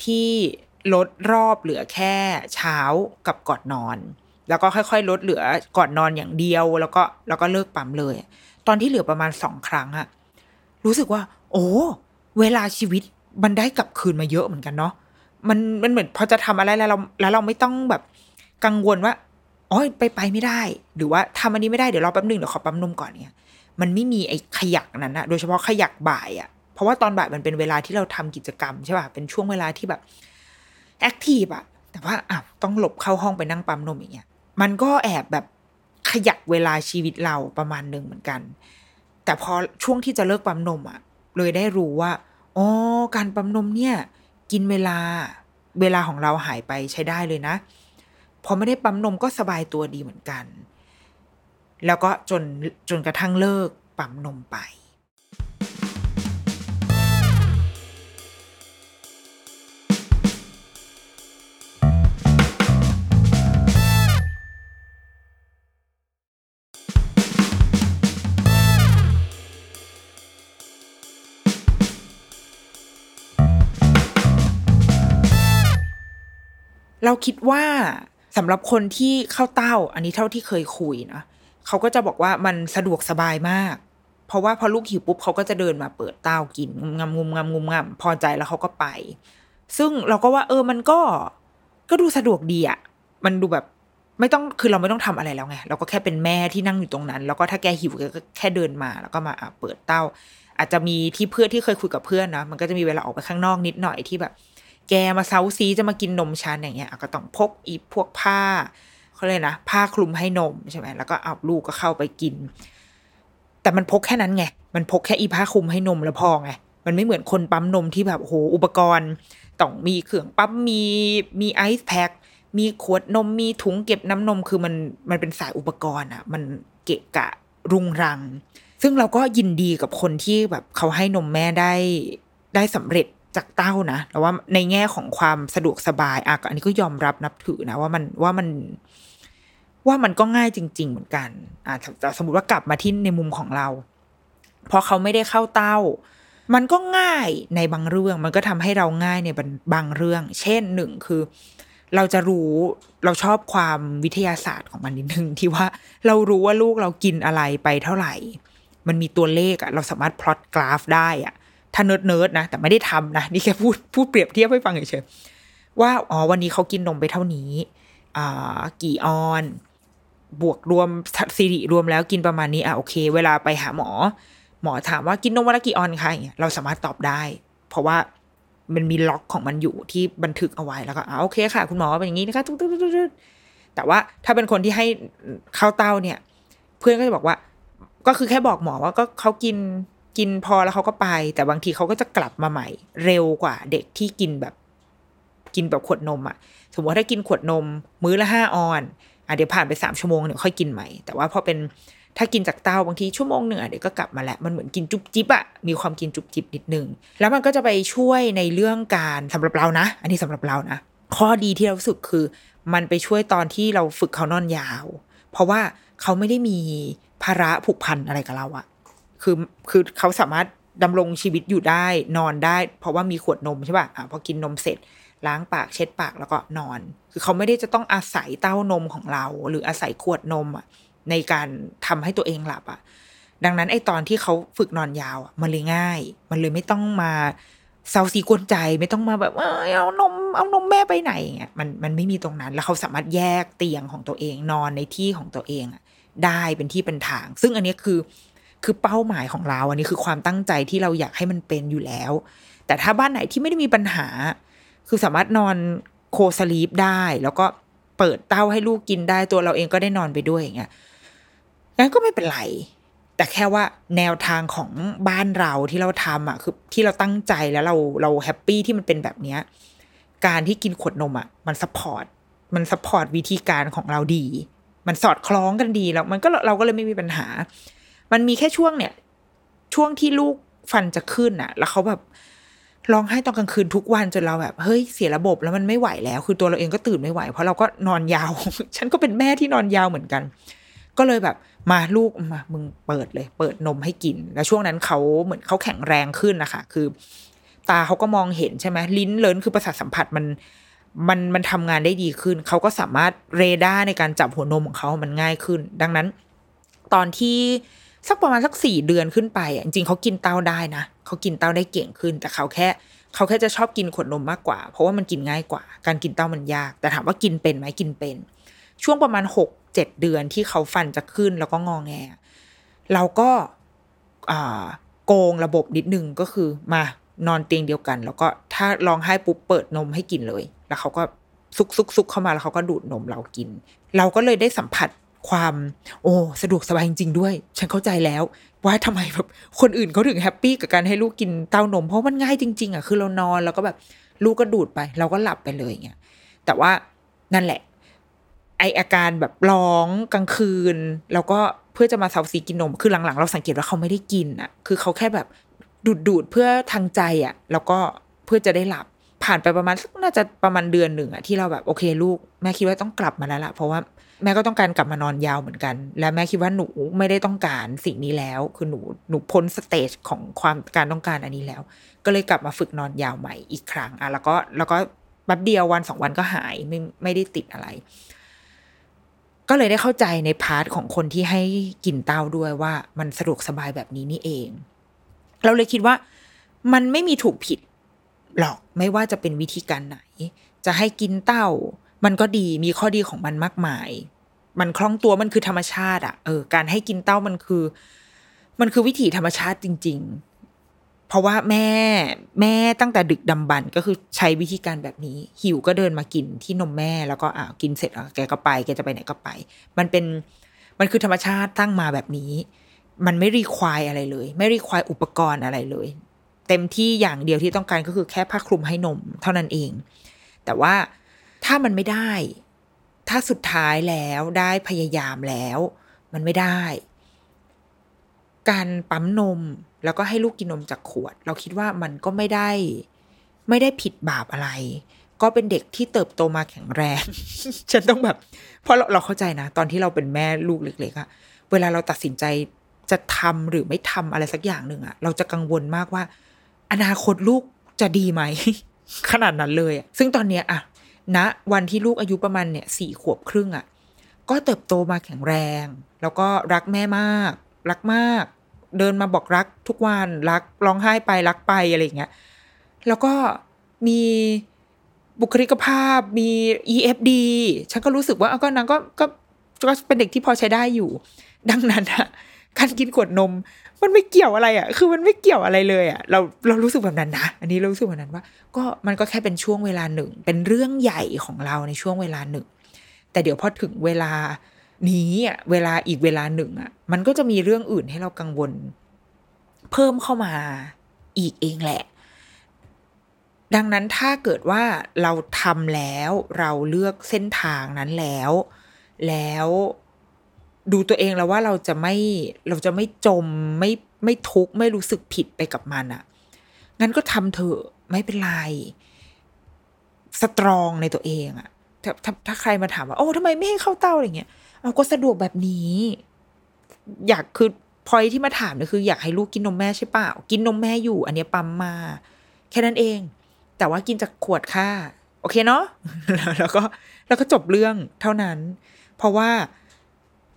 ที่ลดรอบเหลือแค่เช้ากับก่อนนอน แล้วก็ค่อยๆ ลดเหลือก่อนนอนอย่างเดียวแล้วก็แล้วก็เลิกปั๊มเลย ตอนที่เหลือประมาณสองครั้งอะรู้สึกว่า โอ้เวลาชีวิตมันได้กลับคืนมาเยอะเหมือนกันเนาะมันมันเหมือนพอจะทำอะไรแล้วเราแล้วเราไม่ต้องแบบกังวลว่าอ๋อไปไปไม่ได้ หรือว่าทำอันนี้ไม่ได้เดี๋ยวรอแป๊บหนึ่งเดี๋ยวขอปั๊มนมก่อนเนี่ยมันไม่มีไอ้ขยักนั้นนะโดยเฉพาะขยักบ่ายอะ เพราะว่าตอนบ่ายมันเป็นเวลาที่เราทำกิจกรรมใช่ป่ะเป็นช่วงเวลาที่แบบแอคทีฟอะแต่ว่าอ้าวต้องหลบเข้าห้องไปนั่งปั๊มนมอย่างเงี้ยมันก็แอบแบบขยักเวลาชีวิตเราประมาณหนึ่งเหมือนกัน แต่พอช่วงที่จะเลิกปั๊มนมอะเลยได้รู้ว่าอ๋อการปั๊มนมเนี่ย กินเวลาเวลาของเราหายไปใช้ได้เลยนะ พอไม่ได้ปั๊มนมก็สบายตัวดีเหมือนกัน แล้วก็จนจนกระทั่งเลิกปั๊มนมไป เราคิดว่าสำหรับคนที่เข้าเต้า อันนี้เท่าที่เคยคุยนะเขาก็จะบอกว่ามันสะดวกสบายมาก เพราะว่าพอลูกหิวปุ๊บเขาก็จะเดินมาเปิดเต้ากินงำงุมงำงุมงำพอใจแล้วเขาก็ไป ซึ่งเราก็ว่า เออมันก็ก็ดูสะดวกดีอะมันดูแบบไม่ต้องคือเราไม่ต้องทำอะไรแล้วไงเราก็แค่เป็นแม่ที่นั่งอยู่ตรงนั้น แล้วก็ถ้าแกหิวก็แค่เดินมา แล้วก็มาเปิดเต้า อาจจะมีที่เพื่อนที่เคยคุยกับเพื่อนนะมันก็จะมีเวลาออกไปข้างนอกนิดหน่อยที่แบบ แกมาเซาซีจะมากินนมชันอย่างเงี้ยก็ต้องพกอีพวกผ้าเขาเลยนะผ้าคลุมให้นมใช่ไหมแล้วก็เอาลูกก็เข้าไปกิน แต่มันพกแค่นั้นไง มันพกแค่อีผ้าคลุมให้นมแล้วพอไงมันไม่เหมือนคนปั๊มนมที่แบบโหอุปกรณ์ต้องมีเครื่องปั๊มมีมีไอซ์แพ็คมีขวดนมมีถุงเก็บน้ำนมคือมันมันเป็นสายอุปกรณ์อะมันเกะกะรุงรัง ซึ่งเราก็ยินดีกับคนที่แบบเขาให้นมแม่ได้ได้สำเร็จ จากเต้านะแต่ว่าในแง่ของความสะดวกสบายอะอันนี้ก็ยอมรับนับถือนะว่ามันว่ามันว่ามันก็ง่ายจริง ๆ เหมือนกัน อะสมมติว่ากลับมาที่ในมุมของเรา พอเขาไม่ได้เข้าเต้า มันก็ง่ายในบางเรื่อง มันก็ทำให้เราง่ายในบางเรื่อง เช่นหนึ่งคือ เราจะรู้เราชอบความวิทยาศาสตร์ของมันนิดนึงที่ว่าเรารู้ว่าลูกเรากินอะไรไปเท่าไหร่ มันมีตัวเลขอะเราสามารถพลอตกราฟได้อะ ถ้า nerd nerd นะ แต่ไม่ได้ทำนะ นี่แค่พูดพูดเปรียบเทียบให้ฟังเฉยๆว่าอ๋อวันนี้เขากินนมไปเท่านี้อ่ากี่ออนซ์ บวกรวมสิริรวมแล้วกินประมาณนี้อะโอเค เวลาไปหาหมอ หมอถามว่ากินนมวันละกี่ออนซ์คะอย่างเงี้ยเราสามารถตอบได้ เพราะว่ามันมี log ของมันอยู่ที่บันทึกเอาไว้แล้วก็อ่าโอเคค่ะ คุณหมอเป็นอย่างนี้นะคะตุ๊ดตุ๊ดตุ๊แต่ว่าถ้าเป็นคนที่ให้เข้าเต้าเนี่ย เพื่อนก็จะบอกว่า ก็คือแค่บอกหมอว่าก็เขากิน กินพอแล้วเขาก็ไป แต่บางทีเขาก็จะกลับมาใหม่ เร็วกว่าเด็กที่กินแบบ กินแบบขวดนมอะ่ะ สมมติว่าถ้ากินขวดนม มื้อละห้าออนอะเดี๋ยวผ่านไปสามชั่วโมงเดี๋ยวค่อยกินใหม่ แต่ว่าพอเป็นถ้ากินจากเต้าบางทีชั่วโมงหนึ่งอะเดี๋ยวก็กลับมาแล้วมันเหมือนกินจุบจิบอะมีความกินจุบจิบนิดนึงแล้วมันก็จะไปช่วยในเรื่องการสำหรับเรานะ อันนี้สำหรับเรานะ ข้อดีที่เราสึกคือ มันไปช่วยตอนที่เราฝึกเขานอนยาว เพราะว่าเขาไม่ได้มีภาระผูกพันอะไรกับเราอะ คือคือเขาสามารถดำรงชีวิตอยู่ได้นอนได้ เพราะว่ามีขวดนมใช่ป่ะอะพอกินนมเสร็จ ล้างปากเช็ดปากแล้วก็นอน คือเขาไม่ได้จะต้องอาศัยเต้านมของเรา หรืออาศัยขวดนมอะในการทำให้ตัวเองหลับอะ ดังนั้นไอ้ตอนที่เขาฝึกนอนยาวอะมันเลยง่าย มันเลยไม่ต้องมาเซาซีกวนใจไม่ต้องมาแบบเอานมเอานมแม่ไปไหนเงี้ยมันมันไม่มีตรงนั้น แล้วเขาสามารถแยกเตียงของตัวเองนอนในที่ของตัวเองอะได้เป็นที่เป็นทาง ซึ่งอันนี้คือ คือเป้าหมายของเรา อันนี้คือความตั้งใจที่เราอยากให้มันเป็นอยู่แล้ว แต่ถ้าบ้านไหนที่ไม่ได้มีปัญหา คือสามารถนอนโคสลีปได้ แล้วก็เปิดเต้าให้ลูกกินได้ตัวเราเองก็ได้นอนไปด้วยอย่างเงี้ยงั้นก็ไม่เป็นไร แต่แค่ว่าแนวทางของบ้านเราที่เราทำอะคือที่เราตั้งใจแล้วเราเรา happy ที่มันเป็นแบบเนี้ยการที่กินขวดนมอะมัน support มัน support วิธีการของเราดี มันสอดคล้องกันดีแล้ว มันก็เราก็เลยไม่มีปัญหา มันมีแค่ช่วงเนี่ย ช่วงที่ลูกฟันจะขึ้นอะแล้วเขาแบบร้องไห้ตอนกลางคืนทุกวันจนเราแบบเฮ้ยเสียระบบแล้วมันไม่ไหวแล้ว คือตัวเราเองก็ตื่นไม่ไหว เพราะเราก็นอนยาว ฉันก็เป็นแม่ที่นอนยาวเหมือนกัน ก็เลยแบบ มาลูกมามึงเปิดเลย เปิดนมให้กิน แล้วช่วงนั้นเขาเหมือนเขาแข็งแรงขึ้นนะคะคือ ตาเขาก็มองเห็นใช่ไหมลิ้นเลินคือประสาทสัมผัสมันมันมันทำงานได้ดีขึ้น เขาก็สามารถเรดาร์ในการจับหัวนมของเขามันง่ายขึ้น ดังนั้น ตอนที่ สักประมาณสักสี่เดือนขึ้นไปอะจริงๆเขากินเต้าได้นะเขากินเต้าได้เก่งขึ้น แต่เขาแค่เขาแค่จะชอบกินขวดนมมากกว่า เพราะว่ามันกินง่ายกว่า การกินเต้ามันยาก แต่ถามว่ากินเป็นไหมกินเป็น ช่วงประมาณหกเจ็ดเดือนที่เขาฟันจะขึ้นแล้วก็งองแงเราก็โกงระบบนิดนึงก็คือมานอนเตียงเดียวกัน แล้วก็ถ้าร้องไห้ปุ๊บเปิดนมให้กินเลย แล้วเขาก็ซุกซุกซุกเข้ามาแล้วเขาก็ดูดนมเรากิน เราก็เลยได้สัมผัส ความโอ้สะดวกสบายจริงๆด้วย ฉันเข้าใจแล้ว ว่าทำไมแบบคนอื่นเขาถึงแฮปปี้กับการให้ลูกกินเต้านม เพราะมันง่ายจริง ๆอะคือเรานอนแล้วก็แบบลูกก็ดูดไป เราก็หลับไปเลยเงี้ยแต่ว่านั่นแหละ ไอ้อาการแบบร้องกลางคืน แล้วก็เพื่อจะมาเซาซีกินนม คือหลังๆ เราสังเกตว่าเขาไม่ได้กินอะ คือเขาแค่แบบดูดดูดเพื่อทางใจอะ แล้วก็เพื่อจะได้หลับ ผ่านไปประมาณน่าจะประมาณเดือนหนึ่งอะที่เราแบบโอเคลูกแม่คิดว่าต้องกลับมาแล้วล่ะเพราะว่าแม่ก็ต้องการกลับมานอนยาวเหมือนกัน และแม่คิดว่าหนูไม่ได้ต้องการสิ่งนี้แล้ว คือหนูหนูพ้น stage ของความการต้องการอันนี้แล้ว ก็เลยกลับมาฝึกนอนยาวใหม่อีกครั้งอะแล้วก็แล้วก็แป๊บเดียววันสองวันก็หายไม่ไม่ได้ติดอะไร ก็เลยได้เข้าใจใน part ของคนที่ให้กินเต้าด้วยว่ามันสะดวกสบายแบบนี้นี่เอง เราเลยคิดว่ามันไม่มีถูกผิด หรอกไม่ว่าจะเป็นวิธีการไหน จะให้กินเต้า มันก็ดีมีข้อดีของมันมากมาย มันคล่องตัวมันคือธรรมชาติอะเออการให้กินเต้ามันคือ มันคือวิถีธรรมชาติจริง ๆ เพราะว่าแม่แม่ตั้งแต่ดึกดำบรรก็คือใช้วิธีการแบบนี้ หิวก็เดินมากินที่นมแม่แล้วก็อ่ากินเสร็จแล้วแกก็ไปแกจะไปไหนก็ไป มันเป็นมันคือธรรมชาติตั้งมาแบบนี้ มันไม่รีควายอะไรเลย ไม่รีควายอุปกรณ์อะไรเลย เต็มที่อย่างเดียวที่ต้องการก็คือแค่ผ้าคลุมให้นมเท่านั้นเอง แต่ว่าถ้ามันไม่ได้ ถ้าสุดท้ายแล้วได้พยายามแล้ว มันไม่ได้ การปั๊มนมแล้วก็ให้ลูกกินนมจากขวด เราคิดว่ามันก็ไม่ได้ ไม่ได้ผิดบาปอะไร ก็เป็นเด็กที่เติบโตมาแข็งแรง ฉันต้องแบบ เพราะเราเราเข้าใจนะ ตอนที่เราเป็นแม่ลูกเล็กๆอะเวลาเราตัดสินใจจะทำหรือไม่ทำอะไรสักอย่างหนึ่งอะเราจะกังวลมากว่า อนาคตลูกจะดีไหม ขนาดนั้นเลยอะซึ่งตอนเนี้ยอะณวันที่ลูกอายุประมาณเนี่ยสี่ขวบครึ่งอะ่ะก็เติบโตมาแข็งแรง แล้วก็รักแม่มาก รักมาก เดินมาบอกรักทุกวันรักร้องไห้ไปรักไปอะไรอย่างเงี้ยแล้วก็มีบุคลิกภาพมี EFD ฉันก็รู้สึกว่าเอาก็นางก็ก็ก็เป็นเด็กที่พอใช้ได้อยู่ ดังนั้นอะ การกินขวดนม มันไม่เกี่ยวอะไรอะคือมันไม่เกี่ยวอะไรเลยอะเราเรารู้สึกแบบนั้นนะ อันนี้เรารู้สึกแบบนั้นว่า ก็มันก็แค่เป็นช่วงเวลาหนึ่ง เป็นเรื่องใหญ่ของเราในช่วงเวลาหนึ่ง แต่เดี๋ยวพอถึงเวลานี้อะ เวลาอีกเวลาหนึ่งอะ มันก็จะมีเรื่องอื่นให้เรากังวล เพิ่มเข้ามาอีกเองแหละดังนั้นถ้าเกิดว่าเราทำแล้วเราเลือกเส้นทางนั้นแล้ว แล้ว ดูตัวเองแล้วว่าเราจะไม่เราจะไม่จมไม่ไม่ทุกข์ไม่รู้สึกผิดไปกับมันอะ่ะ งั้นก็ทำเถอะไม่เป็นไร สตรองในตัวเองอะ่ะถ้าถ้าถ้าใครมาถามว่าโอ้ทำไมไม่ให้เข้าเต้าอะไรเงี้ยเอาก็สะดวกแบบนี้ อยากคือพอยที่มาถามเนี่ยคือ อยากให้ลูกกินนมแม่ใช่เปล่ากินนมแม่อยู่ อันนี้ปั๊มมา แค่นั้นเอง แต่ว่ากินจากขวดค่ะ โอเคเนาะแล้วก็แล้วก็จบเรื่องเท่านั้น เพราะว่า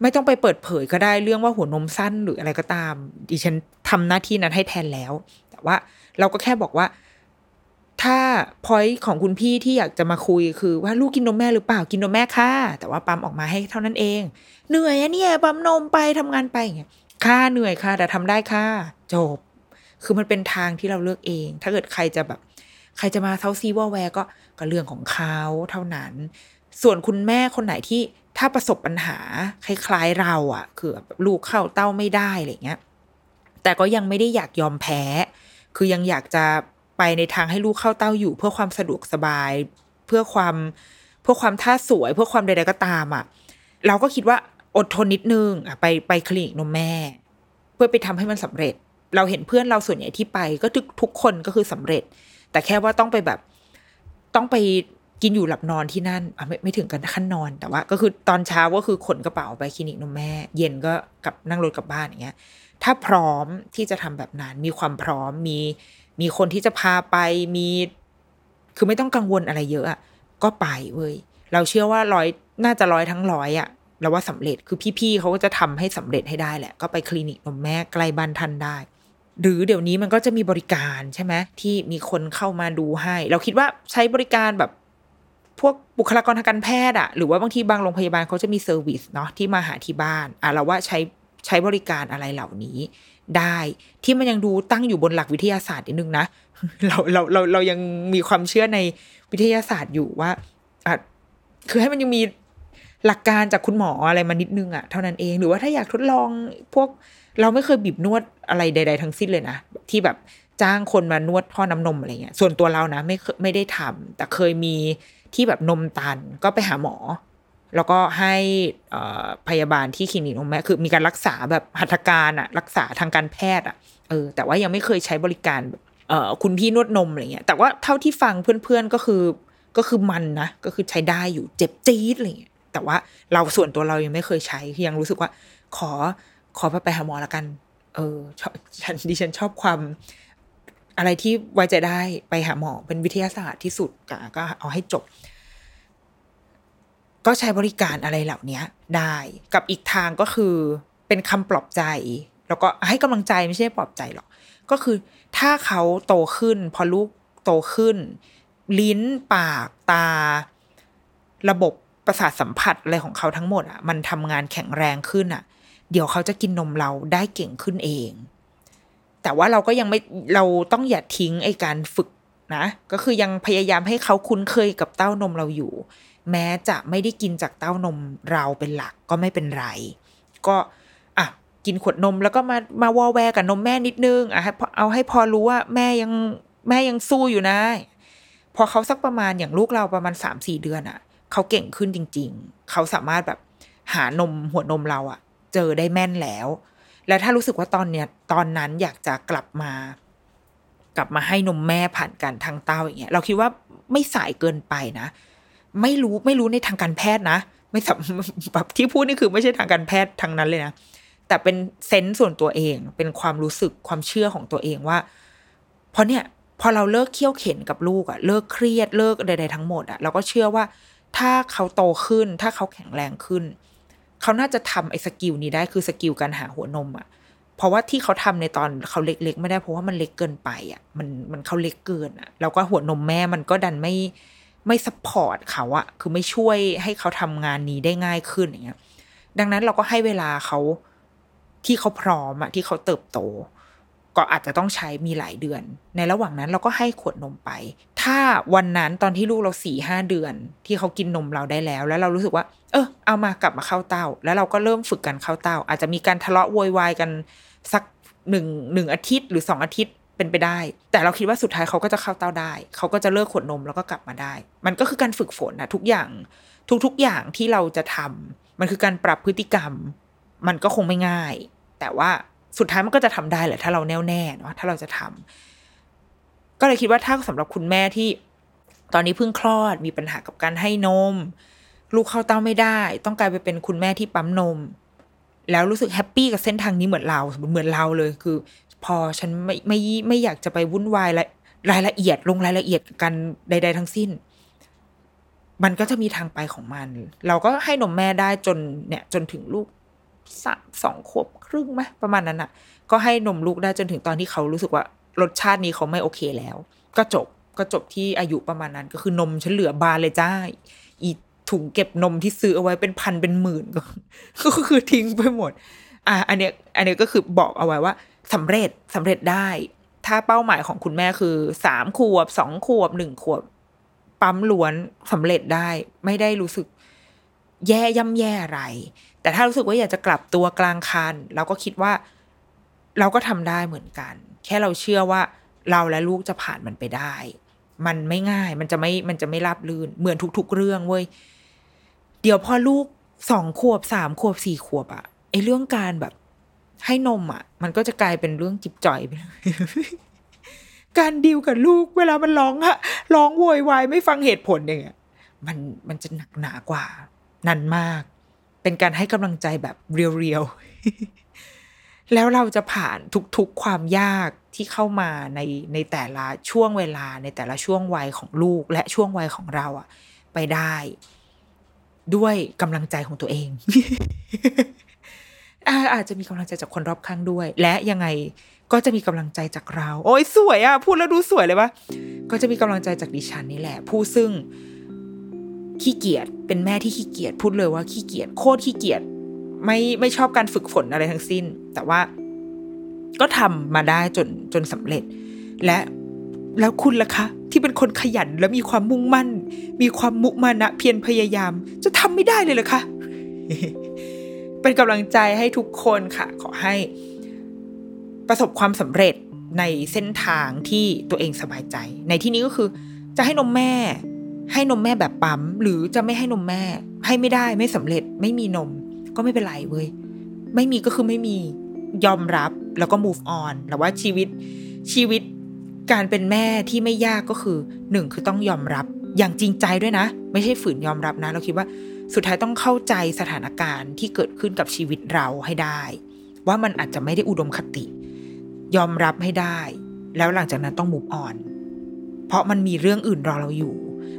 ไม่ต้องไปเปิดเผยก็ได้เรื่องว่าหัวนมสั้นหรืออะไรก็ตาม ดิฉันทำหน้าที่นั้นให้แทนแล้ว แต่ว่าเราก็แค่บอกว่า ถ้าพอยของคุณพี่ที่อยากจะมาคุยคือว่าลูกกินนมแม่หรือเปล่ากินนมแม่ค่ะ แต่ว่าปั๊มออกมาให้เท่านั้นเอง เหนื่อยอะเนี่ยปั๊มนมไปทำงานไปอย่างเงี้ยค่าเหนื่อยค่ะ แต่ทำได้ค่ะ จบ คือมันเป็นทางที่เราเลือกเอง ถ้าเกิดใครจะแบบ ใครจะมาเซาซีว่าแวร์ก็ก็เรื่องของเขาเท่านั้น ส่วนคุณแม่คนไหนที่ ถ้าประสบปัญหาคล้ายๆเราอะ่ะ คือลูกเข้าเต้าไม่ได้อะไรเงี้ย แต่ก็ยังไม่ได้อยากยอมแพ้ คือยังอยากจะไปในทางให้ลูกเข้าเต้าอยู่ เพื่อความสะดวกสบาย เพื่อความเพื่อความท่าสวย เพื่อความใดๆก็ตามอะ่ะ เราก็คิดว่าอดทนนิดนึงอะไปไปคลินิกนมแม่ เพื่อไปทำให้มันสำเร็จ เราเห็นเพื่อนเราส่วนใหญ่ที่ไปก็ทุกทุกคนก็คือสำเร็จ แต่แค่ว่าต้องไปแบบต้องไป กินอยู่หลับนอนที่นั่นอะไม่ไม่ถึงกันขั้นนอนแต่ว่า ก็คือตอนเช้าก็คือขนกระเป๋าไปคลินิกนมแม่ เย็นก็กลับนั่งรถกลับบ้านอย่างเงี้ย ถ้าพร้อมที่จะทำแบบนั้น มีความพร้อมมีมีคนที่จะพาไปมี คือไม่ต้องกังวลอะไรเยอะอะก็ไปเว้ยเราเชื่อว่าร้อยน่าจะร้อยทั้งร้อยอะเราว่าสำเร็จคือพี่ๆเขาก็จะทำให้สำเร็จให้ได้แหละ ก็ไปคลินิกนมแม่ใกล้บ้านท่านได้ หรือเดี๋ยวนี้มันก็จะมีบริการใช่ไหมที่มีคนเข้ามาดูให้ เราคิดว่าใช้บริการแบบ พวกบุคลากรทางการแพทย์อะหรือว่าบางทีบางโรงพยาบาลเขาจะมี service เนาะที่มาหาที่บ้านอะเราว่าใช้ใช้บริการอะไรเหล่านี้ได้ที่มันยังดูตั้งอยู่บนหลักวิทยาศาสตร์นิดนึงนะเราเราเราเรายังมีความเชื่อในวิทยาศาสตร์อยู่ว่าอะคือให้มันยังมีหลักการจากคุณหมออะไรมานิดนึงอะเท่านั้นเองหรือว่าถ้าอยากทดลองพวกเราไม่เคยบีบนวดอะไรใด ๆ ทั้งสิ้นเลยนะที่แบบจ้างคนมานวดพ่อน้ำนมอะไรเงี้ยส่วนตัวเรานะไม่ไม่ได้ทำแต่เคยมี ที่แบบนมตันก็ไปหาหมอ แล้วก็ให้พยาบาลที่คลินิกนมแม่คือมีการรักษาแบบหัตถการอะรักษาทางการแพทย์อะเออแต่ว่ายังไม่เคยใช้บริการเอ่อคุณพี่นวดนมอะไรเงี้ยแต่ว่าเท่าที่ฟังเพื่อนๆก็คือก็คือมันนะก็คือใช้ได้อยู่เจ็บจี๊ดอะไรเงี้ยแต่ว่าเราส่วนตัวเรายังไม่เคยใช้ยังรู้สึกว่าขอขอไปหาหมอละกัน เออฉันดิฉันชอบความ อะไรที่ไว้ใจได้ไปหาหมอเป็นวิทยาศาสตร์ที่สุดก็เอาให้จบ ก็ใช้บริการอะไรเหล่านี้ได้กับอีกทางก็คือเป็นคำปลอบใจ แล้วก็ให้กำลังใจไม่ใช่ปลอบใจหรอกก็คือถ้าเขาโตขึ้น พอลูกโตขึ้น ลิ้นปากตา ระบบประสาทสัมผัสอะไรของเขาทั้งหมดอะมันทำงานแข็งแรงขึ้นอะ เดี๋ยวเขาจะกินนมเราได้เก่งขึ้นเอง แต่ว่าเราก็ยังไม่เราต้องอย่าทิ้งไอการฝึกนะ ก็คือยังพยายามให้เขาคุ้นเคยกับเต้านมเราอยู่ แม้จะไม่ได้กินจากเต้านมเราเป็นหลักก็ไม่เป็นไร ก็อะกินขวดนมแล้วก็มามาวอแวกับนมแม่นิดนึงอะเอาให้พอรู้ว่าแม่ยังแม่ยังสู้อยู่นะ พอเขาสักประมาณอย่างลูกเราประมาณสามสี่เดือนอะ่ะเขาเก่งขึ้นจริง ๆ เขาสามารถแบบหานมหัวนมเราอะ่ะ เจอได้แม่นแล้ว แล้วถ้ารู้สึกว่าตอนเนี้ยตอนนั้นอยากจะกลับมา กลับมาให้นมแม่ผ่านการทางเต้าอย่างเงี้ยเราคิดว่าไม่สายเกินไปนะ ไม่รู้ไม่รู้ในทางการแพทย์นะ ไม่สับแบบที่พูดนี่คือไม่ใช่ทางการแพทย์ทางนั้นเลยนะแต่เป็น sense ส่วนตัวเอง เป็นความรู้สึกความเชื่อของตัวเองว่า เพราะเนี่ยพอเราเลิกเคี่ยวเข็นกับลูกอะเลิกเครียดเลิกใด ๆ ทั้งหมดอะเราก็เชื่อว่า ถ้าเขาโตขึ้น ถ้าเขาแข็งแรงขึ้น เขาน่าจะทำไอ้ skill นี้ได้คือ skill การหาหัวนมอะเพราะว่าที่เขาทำในตอนเขาเล็กๆ ไม่ได้เพราะว่ามันเล็กเกินไปอะมันมันเขาเล็กเกินอะแล้วก็หัวนมแม่มันก็ดันไม่ไม่ support เขาอะคือไม่ช่วยให้เขาทำงานนี้ได้ง่ายขึ้นอย่างเงี้ย ดังนั้นเราก็ให้เวลาเขาที่เขาพร้อมอะที่เขาเติบโต ก็อาจจะต้องใช้มีหลายเดือน ในระหว่างนั้นเราก็ให้ขวดนมไป ถ้าวันนั้นตอนที่ลูกเราสี่ห้าเดือน ที่เขากินนมเราได้แล้ว แล้วเรารู้สึกว่า เออเอามากลับมาเข้าเต้า แล้วเราก็เริ่มฝึกกันเข้าเต้า อาจจะมีการทะเลาะโวยวายกันสักหนึ่งหนึ่งอาทิตย์หรือสองอาทิตย์เป็นไปได้ แต่เราคิดว่าสุดท้ายเขาก็จะเข้าเต้าได้ เขาก็จะเลิกขวดนมแล้วก็กลับมาได้ มันก็คือการฝึกฝนนะทุกอย่าง ทุกๆอย่างที่เราจะทำมันคือการปรับพฤติกรรม มันก็คงไม่ง่าย แต่ว่าสุดท้ายมันก็จะทำได้แหละถ้าเราแน่วแน่เนาะถ้าเราจะทำ ก็เลยคิดว่าถ้าสำหรับคุณแม่ที่ ตอนนี้เพิ่งคลอดมีปัญหากับการให้นม ลูกเข้าเต้าไม่ได้ ต้องกลายไปเป็นคุณแม่ที่ปั๊มนม แล้วรู้สึกแฮปปี้กับเส้นทางนี้เหมือนเราเหมือนเราเลยคือ พอฉันไม่ไม่ไม่อยากจะไปวุ่นวายและรายละเอียดลงรายละเอียดกันใด ๆ ทั้งสิ้น มันก็จะมีทางไปของมัน เราก็ให้นมแม่ได้จนเนี่ย จนถึงลูกสามสองขวบครึ่งไหมประมาณนั้นอะ ก็ให้นมลูกได้จนถึงตอนที่เขารู้สึกว่า รสชาตินี้เขาไม่โอเคแล้ว ก็จบก็จบที่อายุประมาณนั้นก็คือนมฉันเหลือบานเลยจ้าอีถุงเก็บนมที่ซื้อเอาไว้เป็นพันเป็นหมื่นก็คือทิ้งไปหมด อะอันเนี้ยอันเนี้ยก็คือบอกเอาไว้ว่าสำเร็จสำเร็จได้ ถ้าเป้าหมายของคุณแม่คือสามขวบสองขวบหนึ่งขวบ ปั๊มล้วนสำเร็จได้ ไม่ได้รู้สึกแย่ย่ำแย่อะไร แต่ถ้ารู้สึกว่าอยากจะกลับตัวกลางคันเราก็คิดว่า เราก็ทำได้เหมือนกัน แค่เราเชื่อว่าเราและลูกจะผ่านมันไปได้ มันไม่ง่าย มันจะไม่ มันจะไม่ราบรื่น เหมือนทุก ๆ เรื่องเว้ย เดี๋ยวพอลูกสองขวบสามขวบสี่ขวบอะไอเรื่องการแบบให้นมอะมันก็จะกลายเป็นเรื่องจิบจ่อยไปเลยการดีลกับลูกเวลามันร้องอะร้องโวยวายไม่ฟังเหตุผลอย่างเงี้ยมันมันจะหนักหนากว่า นันมาก เป็นการให้กำลังใจแบบเรียวๆ แล้วเราจะผ่านทุกๆความยากที่เข้ามาในในแต่ละช่วงเวลาในแต่ละช่วงวัยของลูกและช่วงวัยของเราอะไปได้ ด้วยกำลังใจของตัวเองอาจจะมีกำลังใจจากคนรอบข้างด้วย และยังไงก็จะมีกำลังใจจากเรา โอ้ยสวยอะพูดแล้วดูสวยเลยปะก็จะมีกำลังใจจากดิฉันนี่แหละ ผู้ซึ่งขี้เกียจเป็นแม่ที่ขี้เกียจพูดเลยว่าขี้เกียจโคตรขี้เกียจ ไม่ไม่ชอบการฝึกฝนอะไรทั้งสิ้น แต่ว่าก็ทำมาได้จนจนสำเร็จ และแล้วคุณล่ะคะ ที่เป็นคนขยันและมีความมุ่งมั่น มีความมุมานะเพียรพยายาม จะทำไม่ได้เลยเหรอคะเป็นกำลังใจให้ทุกคนค่ะ ขอให้ ประสบความสำเร็จในเส้นทางที่ตัวเองสบายใจ ในที่นี้ก็คือ จะให้นมแม่ ให้นมแม่แบบปั๊ม หรือจะไม่ให้นมแม่ ให้ไม่ได้ไม่สำเร็จไม่มีนม ก็ไม่เป็นไรเว้ยไม่มีก็คือไม่มียอมรับแล้วก็ move on แต่ว่าชีวิตชีวิตการเป็นแม่ที่ไม่ยากก็คือหนึ่งคือต้องยอมรับอย่างจริงใจด้วยนะ ไม่ใช่ฝืนยอมรับนะ เราคิดว่าสุดท้ายต้องเข้าใจสถานการณ์ที่เกิดขึ้นกับชีวิตเราให้ได้ ว่ามันอาจจะไม่ได้อุดมคติ ยอมรับให้ได้ แล้วหลังจากนั้นต้อง move on เพราะมันมีเรื่องอื่นรอเราอยู่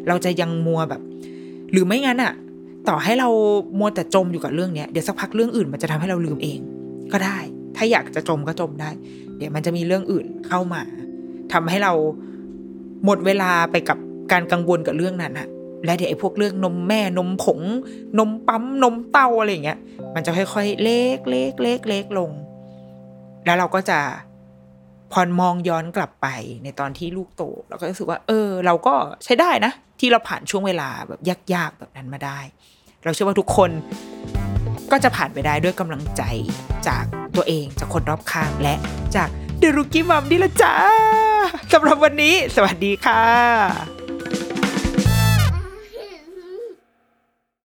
เราจะยังมัวแบบ หรือไม่งั้นอะ ต่อให้เรามัวแต่จมอยู่กับเรื่องเนี้ยเดี๋ยวสักพักเรื่องอื่นมันจะทำให้เราลืมเอง ก็ได้ ถ้าอยากจะจมก็จมได้ เดี๋ยวมันจะมีเรื่องอื่นเข้ามาทำให้เราหมดเวลาไปกับการกังวลกับเรื่องนั้นอะและเดี๋ยวไอ้พวกเรื่องนมแม่นมผง นมปั๊มนมเต้าอะไรอย่างเงี้ย มันจะค่อยๆ เล็กเล็กเล็กเล็กลง แล้วเราก็จะพอมองย้อนกลับไปในตอนที่ลูกโตเราก็รู้สึกว่า เออ เราก็ใช้ได้นะ ที่เราผ่านช่วงเวลาแบบยากๆแบบนั้นมาได้ เราเชื่อว่าทุกคนก็จะผ่านไปได้ด้วยกำลังใจจากตัวเองจากคนรอบข้างและจากเดรุกี้มัมนี่ละจ้าสำหรับวันนี้ สวัสดีค่ะ